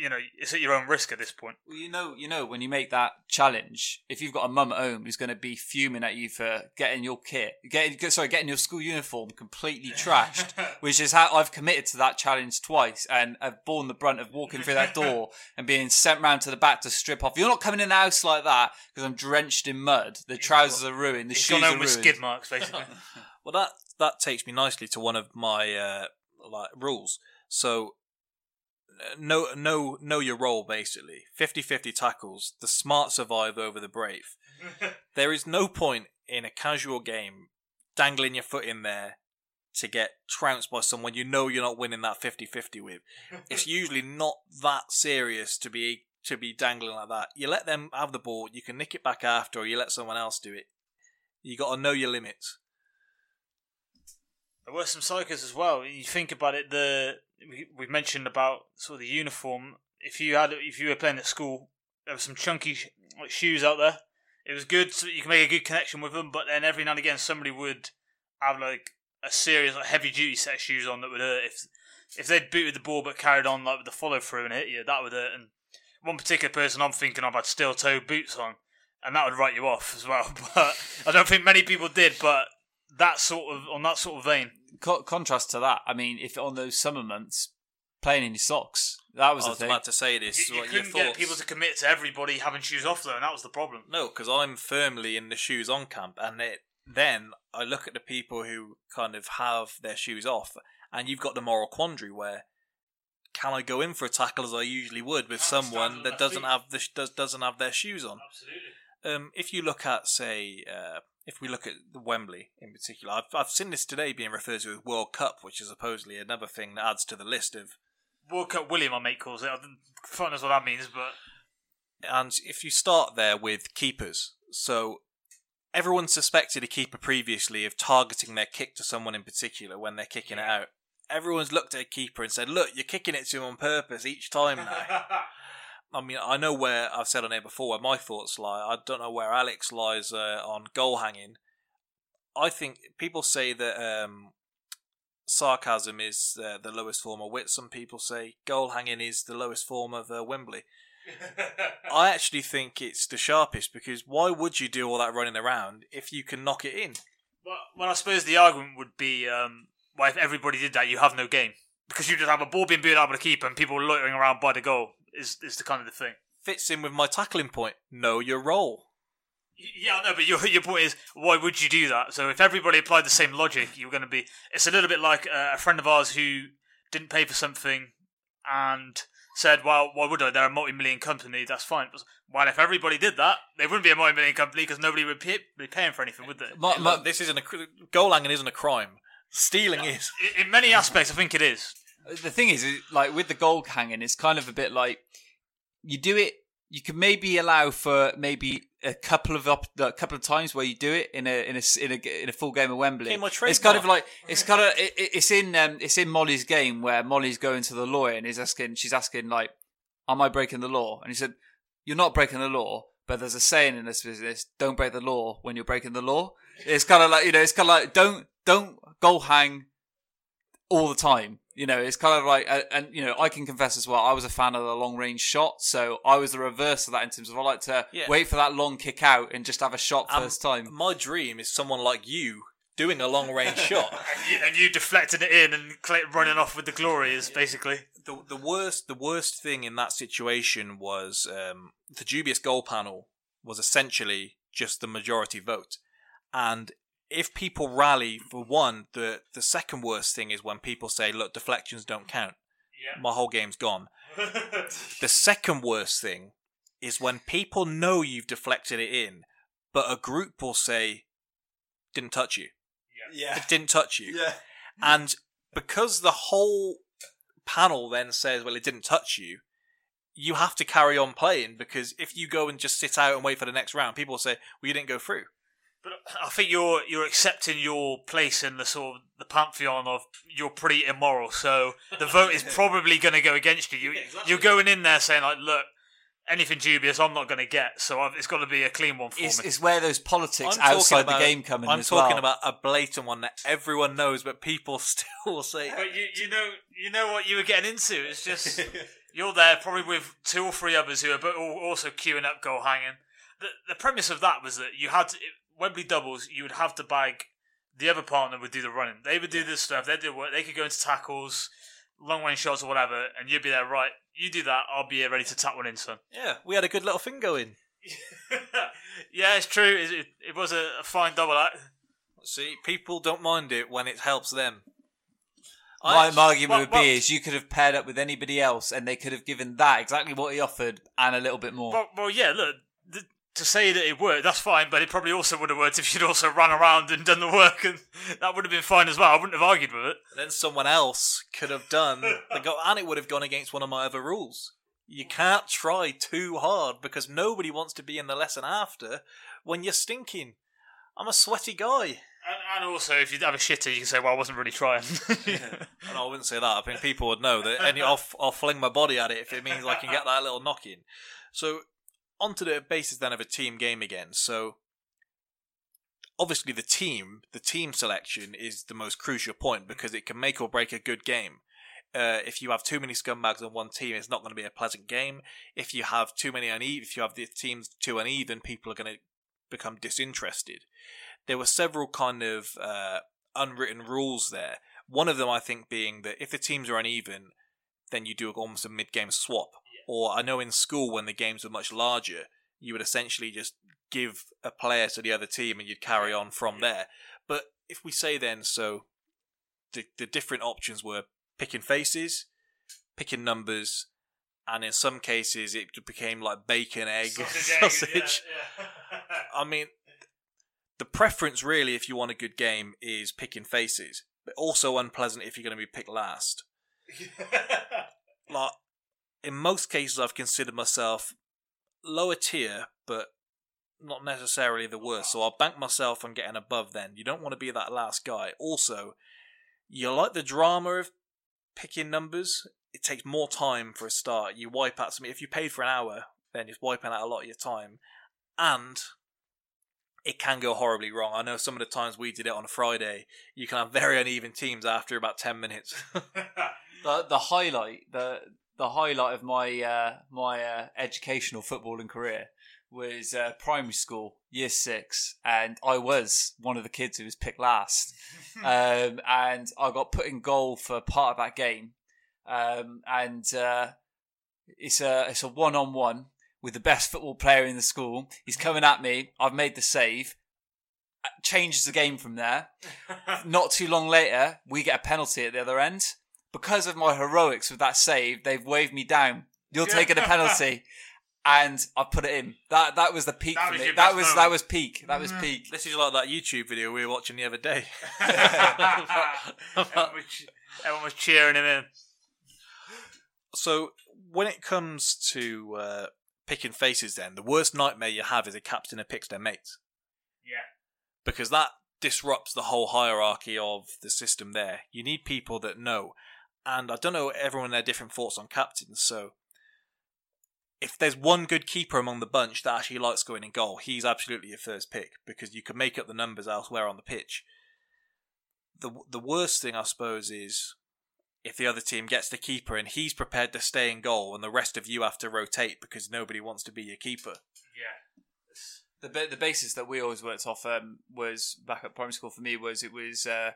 You know, it's at your own risk at this point. Well, you know, you know, when you make that challenge, if you've got a mum at home who's going to be fuming at you for getting your kit, getting sorry, getting your school uniform completely trashed, [laughs] which is how I've committed to that challenge twice, and I've borne the brunt of walking through that door [laughs] and being sent round to the back to strip off. You're not coming in the house like that because I'm drenched in mud. The trousers are ruined. The He's shoes gone are home with ruined. skid marks, basically. [laughs] Well, that that takes me nicely to one of my uh, like rules. So, know know know your role basically. 50-50 tackles. The smart survive over the brave. [laughs] there is no point in a casual game dangling your foot in there to get trounced by someone you know you're not winning that 50-50 with. It's [laughs] usually not that serious to be to be dangling like that. You let them have the ball, you can nick it back after, or you let someone else do it. You got to know your limits. There were some psychos as well. You think about it. The we, we've mentioned about sort of the uniform. If you had, if you were playing at school, there were some chunky like shoes out there. It was good, so you can make a good connection with them. But then every now and again, somebody would have like a serious, like, heavy duty set of shoes on that would hurt. If if they'd booted the ball but carried on like with the follow through and hit you, that would hurt. And one particular person I'm thinking of had steel toe boots on, and that would write you off as well. [laughs] But I don't think many people did. But that sort of on that sort of vein. Co- contrast to that, I mean, if on those summer months, playing in your socks, that was I the was thing. about to say this. You, you couldn't get people to commit to everybody having shoes off though, and that was the problem. No, because I'm firmly in the shoes on camp, and it, then I look at the people who kind of have their shoes off, and you've got the moral quandary where can I go in for a tackle as I usually would with Can't someone that doesn't feet. have the does, doesn't have their shoes on? Absolutely. Um, if you look at say, uh, if we look at the Wembley in particular, I've I've seen this today being referred to as World Cup, which is supposedly another thing that adds to the list of World Cup William, my mate calls it. I don't knows what that means, but And if you start there with keepers, so everyone suspected a keeper previously of targeting their kick to someone in particular when they're kicking it out. Everyone's looked at a keeper and said, "Look, you're kicking it to him on purpose each time now." [laughs] I mean, I know where I've said on here before where my thoughts lie. I don't know where Alex lies uh, on goal hanging. I think people say that um, sarcasm is uh, the lowest form of wit. Some people say goal hanging is the lowest form of uh, Wembley. [laughs] I actually think it's the sharpest because why would you do all that running around if you can knock it in? Well, well, I suppose the argument would be, um, well, if everybody did that, you have no game because you just have a ball being beat out by the keeper and people loitering around by the goal. Is is the kind of the thing. Fits in with my tackling point. Know your role. Yeah, no, but your [laughs] your point is, why would you do that? So if everybody applied the same logic, you're going to be. It's a little bit like uh, a friend of ours who didn't pay for something and said, "Well, why would I? They're a multi-million company. That's fine." But, well, if everybody did that, they wouldn't be a multi-million company because nobody would pay, be paying for anything, would they? My, Hey, my, this isn't a goal hanging isn't a crime. Stealing is. In- In many aspects, I think it is. The thing is, like with the goal hanging, it's kind of a bit like you do it. You can maybe allow for maybe a couple of up, a couple of times where you do it in a in a in a, in a full game of Wembley. It's kind of like it's kind of it, it- it's in um, it's in Molly's game where Molly's going to the lawyer and he's asking she's asking like, "Am I breaking the law?" And he said, "You're not breaking the law." But there's a saying in this business: "Don't break the law when you're breaking the law." It's kind of like you know, it's kind of like don't don't goal hang all the time. You know, it's kind of like, and, and you know, I can confess as well. I was a fan of the long range shot, so I was the reverse of that in terms of I like to Yeah. wait for that long kick out and just have a shot Um, first time. My dream is someone like you doing a long range [laughs] shot. And you, and you deflecting it in and cl- running off with the glory is basically. the the worst the worst thing in that situation was um, the dubious goal panel was essentially just the majority vote, and if people rally for one, the the second worst thing is when people say, "Look, deflections don't count." Yeah. My whole game's gone. [laughs] The second worst thing is when people know you've deflected it in, but a group will say, "Didn't touch you." Yeah. It didn't touch you. Yeah. And because the whole panel then says, well, it didn't touch you, you have to carry on playing because if you go and just sit out and wait for the next round, people will say, well, you didn't go through. But I think you're you're accepting your place in the sort of the pantheon of you're pretty immoral. So the [laughs] vote is probably going to go against you. you You're going in there saying like, look, anything dubious, I'm not going to get. So I've, it's got to be a clean one for It's, me. it's where those politics I'm outside about- the game come in I'm as talking well. about a blatant one that everyone knows, but people [laughs] still say, But you, you know you know what you were getting into. It's just [laughs] you're there probably with two or three others who are but also queuing up goal hanging. The the premise of that was that you had to, Wembley doubles. You would have to bag. The other partner would do the running. They would do this stuff. They do work. They could go into tackles, long range shots or whatever, and you'd be there. Right, you do that. I'll be here ready to tap one in, son. yeah, we had a good little thing going. [laughs] yeah, it's true. It, it, it was a, a fine double act. See, people don't mind it when it helps them. My, my argument would be is you could have paired up with anybody else and they could have given that exactly what he offered and a little bit more. Well, well yeah, look, to say that it worked, that's fine, but it probably also would have worked if you'd also run around and done the work, and that would have been fine as well. I wouldn't have argued with it. then someone else could have done [laughs] the go, and it would have gone against one of my other rules. You can't try too hard because nobody wants to be in the lesson after when you're stinking. I'm a sweaty guy. And, and also, if you have a shitter, you can say, well, I wasn't really trying. [laughs] [laughs] And I wouldn't say that. I think people would know that. Any, I'll, I'll fling my body at it if it means I can get that little knock in. So, onto the basis then of a team game again. So, obviously, the team, the team selection is the most crucial point because it can make or break a good game. Uh, if you have too many scumbags on one team, it's not going to be a pleasant game. If you have too many uneven, if you have the teams too uneven, people are going to become disinterested. There were several kind of uh, unwritten rules there. One of them, I think, being that if the teams are uneven, then you do almost a mid-game swap. Or I know in school when the games were much larger, you would essentially just give a player to the other team and you'd carry on from there. But if we say then, so the the different options were picking faces, picking numbers, and in some cases it became like bacon, egg, sausage. [laughs] I mean, the preference really, if you want a good game, is picking faces, but also unpleasant if you're going to be picked last. [laughs] Like, in most cases, I've considered myself lower tier, but not necessarily the worst. So I'll bank myself on getting above. Then you don't want to be that last guy. Also, you like the drama of picking numbers. It takes more time for a start. You wipe out some. If you paid for an hour, then you're wiping out a lot of your time, and it can go horribly wrong. I know some of the times we did it on a Friday, you can have very uneven teams after about ten minutes. [laughs] [laughs] the the highlight the the highlight of my uh, my uh, educational footballing career was uh, primary school, year six, and I was one of the kids who was picked last, [laughs] um, and I got put in goal for part of that game, um, and uh, it's a it's a one on one with the best football player in the school. He's coming at me. I've made the save. Changes the game from there. [laughs] Not too long later, we get a penalty at the other end. Because of my heroics with that save, they've waved me down. You're taking a penalty, [laughs] and I put it in. That that was the peak That for was me. That was moment. that was peak. That was peak. This is like that YouTube video we were watching the other day. everyone, was, everyone was cheering him in. So when it comes to uh, picking faces, then the worst nightmare you have is a captain who picks their mates Yeah. because that disrupts the whole hierarchy of the system. There, you need people that know, and I don't know everyone their different thoughts on captains. So if there's one good keeper among the bunch that actually likes going in goal, he's absolutely your first pick because you can make up the numbers elsewhere on the pitch. The the worst thing I suppose is if the other team gets the keeper and he's prepared to stay in goal and the rest of you have to rotate because nobody wants to be your keeper. Yeah. the the basis that we always worked off um, was back at primary school for me was it was uh,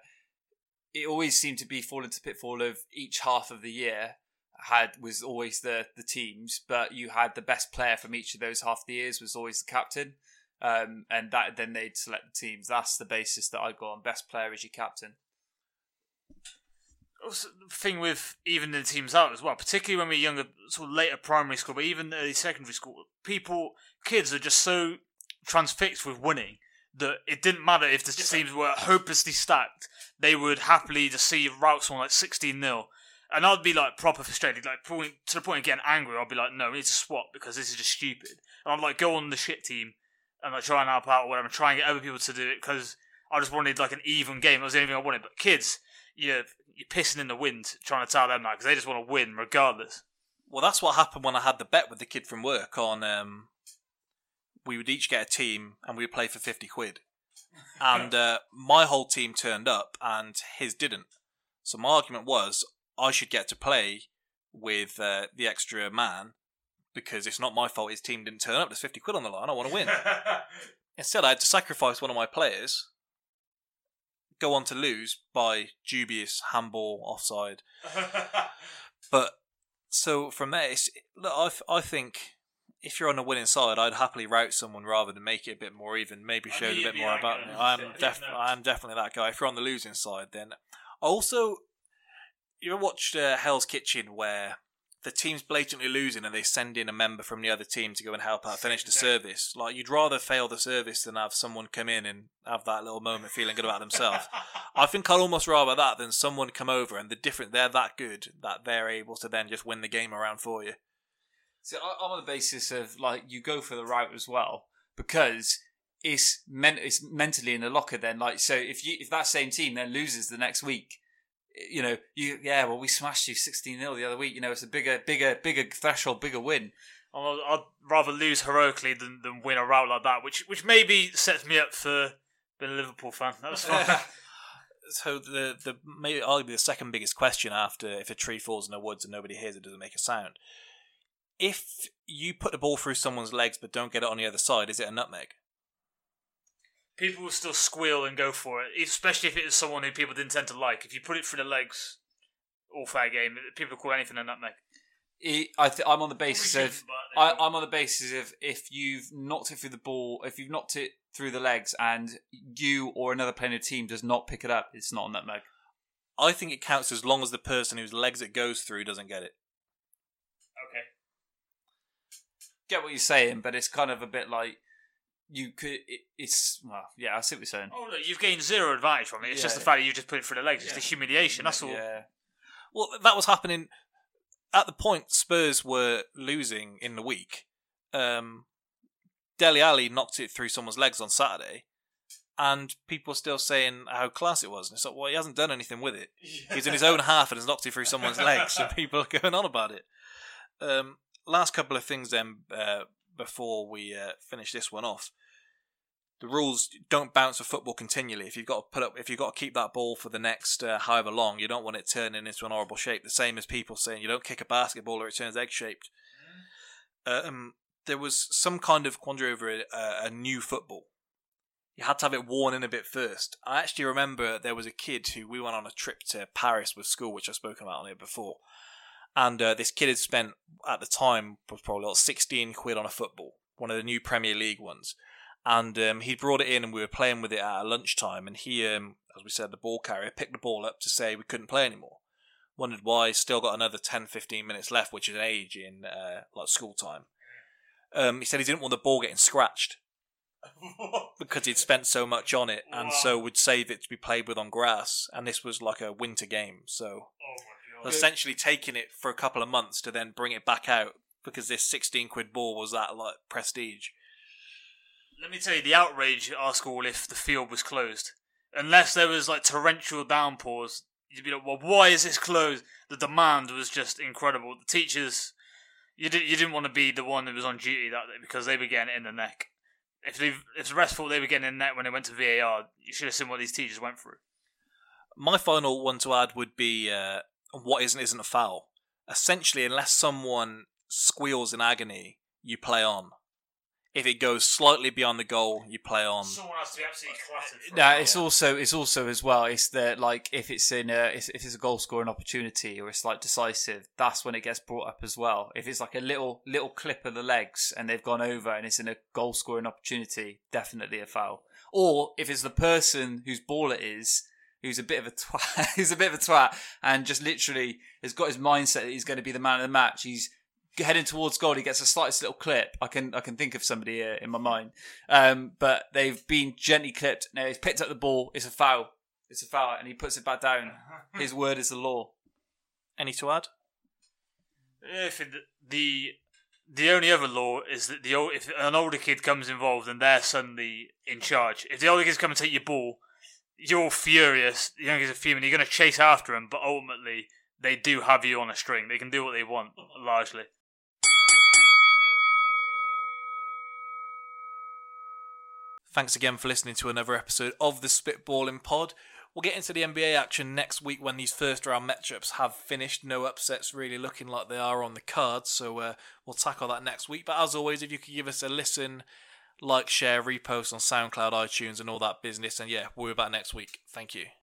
it always seemed to be fall into pitfall of each half of the year had was always the the teams, but you had the best player from each of those half of the years was always the captain, um, and that then they'd select the teams. That's the basis that I go on. Best player is your captain. Also, thing with even the teams out as well, particularly when we're younger, sort of later primary school, but even early secondary school, people, kids are just so transfixed with winning that it didn't matter if the teams were hopelessly stacked. They would happily just see you rout someone like 16 0. And I'd be like proper frustrated, like point, to the point of getting angry. I'd be like, no, we need to swap because this is just stupid. And I'd like go on the shit team and like try and help out or whatever, try and get other people to do it because I just wanted like an even game. That was the only thing I wanted. But kids, you're, you're pissing in the wind trying to tell them that because they just want to win regardless. Well, that's what happened when I had the bet with the kid from work on. Um, we would each get a team and we would play for fifty quid, [laughs] and uh, my whole team turned up and his didn't. So my argument was I should get to play with uh, the extra man because it's not my fault his team didn't turn up. There's fifty quid on the line. I want to win. [laughs] Instead, I had to sacrifice one of my players, go on to lose by dubious handball offside. [laughs] But so from there, it's, look, I, I think if you're on the winning side, I'd happily route someone rather than make it a bit more even. Maybe show a bit more about me. I'm def- I'm definitely that guy. If you're on the losing side, then I also you ever watched uh, Hell's Kitchen where the team's blatantly losing and they send in a member from the other team to go and help out finish the service. Like you'd rather fail the service than have someone come in and have that little moment feeling good about themselves. [laughs] I think I'd almost rather that than someone come over and the different they're that good that they're able to then just win the game around for you. So I- I'm on the basis of like you go for the route as well because it's men- it's mentally in the locker. Then like so if you if that same team then loses the next week, you know you yeah well we smashed you 16 0 the other week. You know it's a bigger bigger bigger threshold, bigger win. I'd I'd rather lose heroically than, than win a route like that, which which maybe sets me up for being a Liverpool fan. That was fine. [laughs] So the the maybe arguably the second biggest question after if a tree falls in the woods and nobody hears it doesn't make a sound. If you put the ball through someone's legs but don't get it on the other side, is it a nutmeg? people will still squeal and go for it, especially if it is someone who people didn't tend to like. If you put it through the legs, all fair game. People call anything a nutmeg. It, I th- I'm on the basis of shouldn't, but there I, you go. I'm on the basis of if you've knocked it through the ball, if you've knocked it through the legs, and you or another player in the team does not pick it up, it's not a nutmeg. I think it counts as long as the person whose legs it goes through doesn't get it. Okay. Get what you're saying, but it's kind of a bit like you could. It, it's well, yeah, I see what you're saying. Oh look, you've gained zero advantage from it. It's just the fact that you just put it through the legs. It's the humiliation. That's all. Yeah, Well, that was happening at the point Spurs were losing in the week. Um, Dele Alli knocked it through someone's legs on Saturday, and people were still saying how class it was. And it's like, well, he hasn't done anything with it. [laughs] He's in his own half and has knocked it through someone's legs, and people are [laughs] going on about it. Um, last couple of things then uh, before we uh, finish this one off. the rules don't bounce a football continually. If you've got to put up, if you've got to keep that ball for the next uh, however long, you don't want it turning into an horrible shape. The same as people saying you don't kick a basketball or it turns egg shaped. Um, there was some kind of quandary over a, a new football. You had to have it worn in a bit first. I actually remember there was a kid who we went on a trip to Paris with school, which I've spoken about on here before. And uh, this kid had spent at the time was probably like sixteen quid on a football, one of the new Premier League ones. And um, he brought it in, and we were playing with it at lunchtime. And he, um, as we said, the ball carrier picked the ball up to say we couldn't play anymore. Wondered why. Still got another 10, 15 minutes left, which is an age in uh, like school time. Um, he said he didn't want the ball getting scratched [laughs] because he'd spent so much on it, and so would save it to be played with on grass. And this was like a winter game, so essentially taking it for a couple of months to then bring it back out because this 16 quid ball was that like prestige. Let me tell you the outrage at our school if the field was closed. Unless there was like torrential downpours, you'd be like, well, why is this closed? The demand was just incredible. The teachers, you, did, you didn't want to be the one that was on duty that day because they were getting it in the neck. If, they, if the rest thought they were getting in the neck when they went to VAR, you should have seen what these teachers went through. My final one to add would be uh, what isn't isn't a foul. Essentially, unless someone squeals in agony, you play on. If it goes slightly beyond the goal, you play on. Someone has to be absolutely uh, clattered. No, it's also it's also as well. It's that like if it's in a if if it's a goal scoring opportunity or it's like decisive, that's when it gets brought up as well. If it's like a little little clip of the legs and they've gone over and it's in a goal scoring opportunity, definitely a foul. Or if it's the person whose ball it is who's a bit of a twat, [laughs] who's a bit of a twat and just literally has got his mindset that he's going to be the man of the match. He's heading towards goal. He gets a slightest little clip. I can I can think of somebody here in my mind, um, but they've been gently clipped. Now he's picked up the ball. It's a foul. It's a foul, and he puts it back down. [laughs] His word is the law. Any to add? If it, the the only other law is that the old, if an older kid comes involved and they're suddenly in charge, if the older kids come and take your ball, you're all furious. The kids are fuming. You're going to chase after them, but ultimately they do have you on a string. They can do what they want largely. Thanks again for listening to another episode of the Spitballing Pod. We'll get into the NBA action next week when these first round matchups have finished. No upsets really looking like they are on the cards, so uh, we'll tackle that next week. But as always, if you could give us a listen, like, share, repost on SoundCloud, iTunes, and all that business, and yeah, we'll be back next week. Thank you.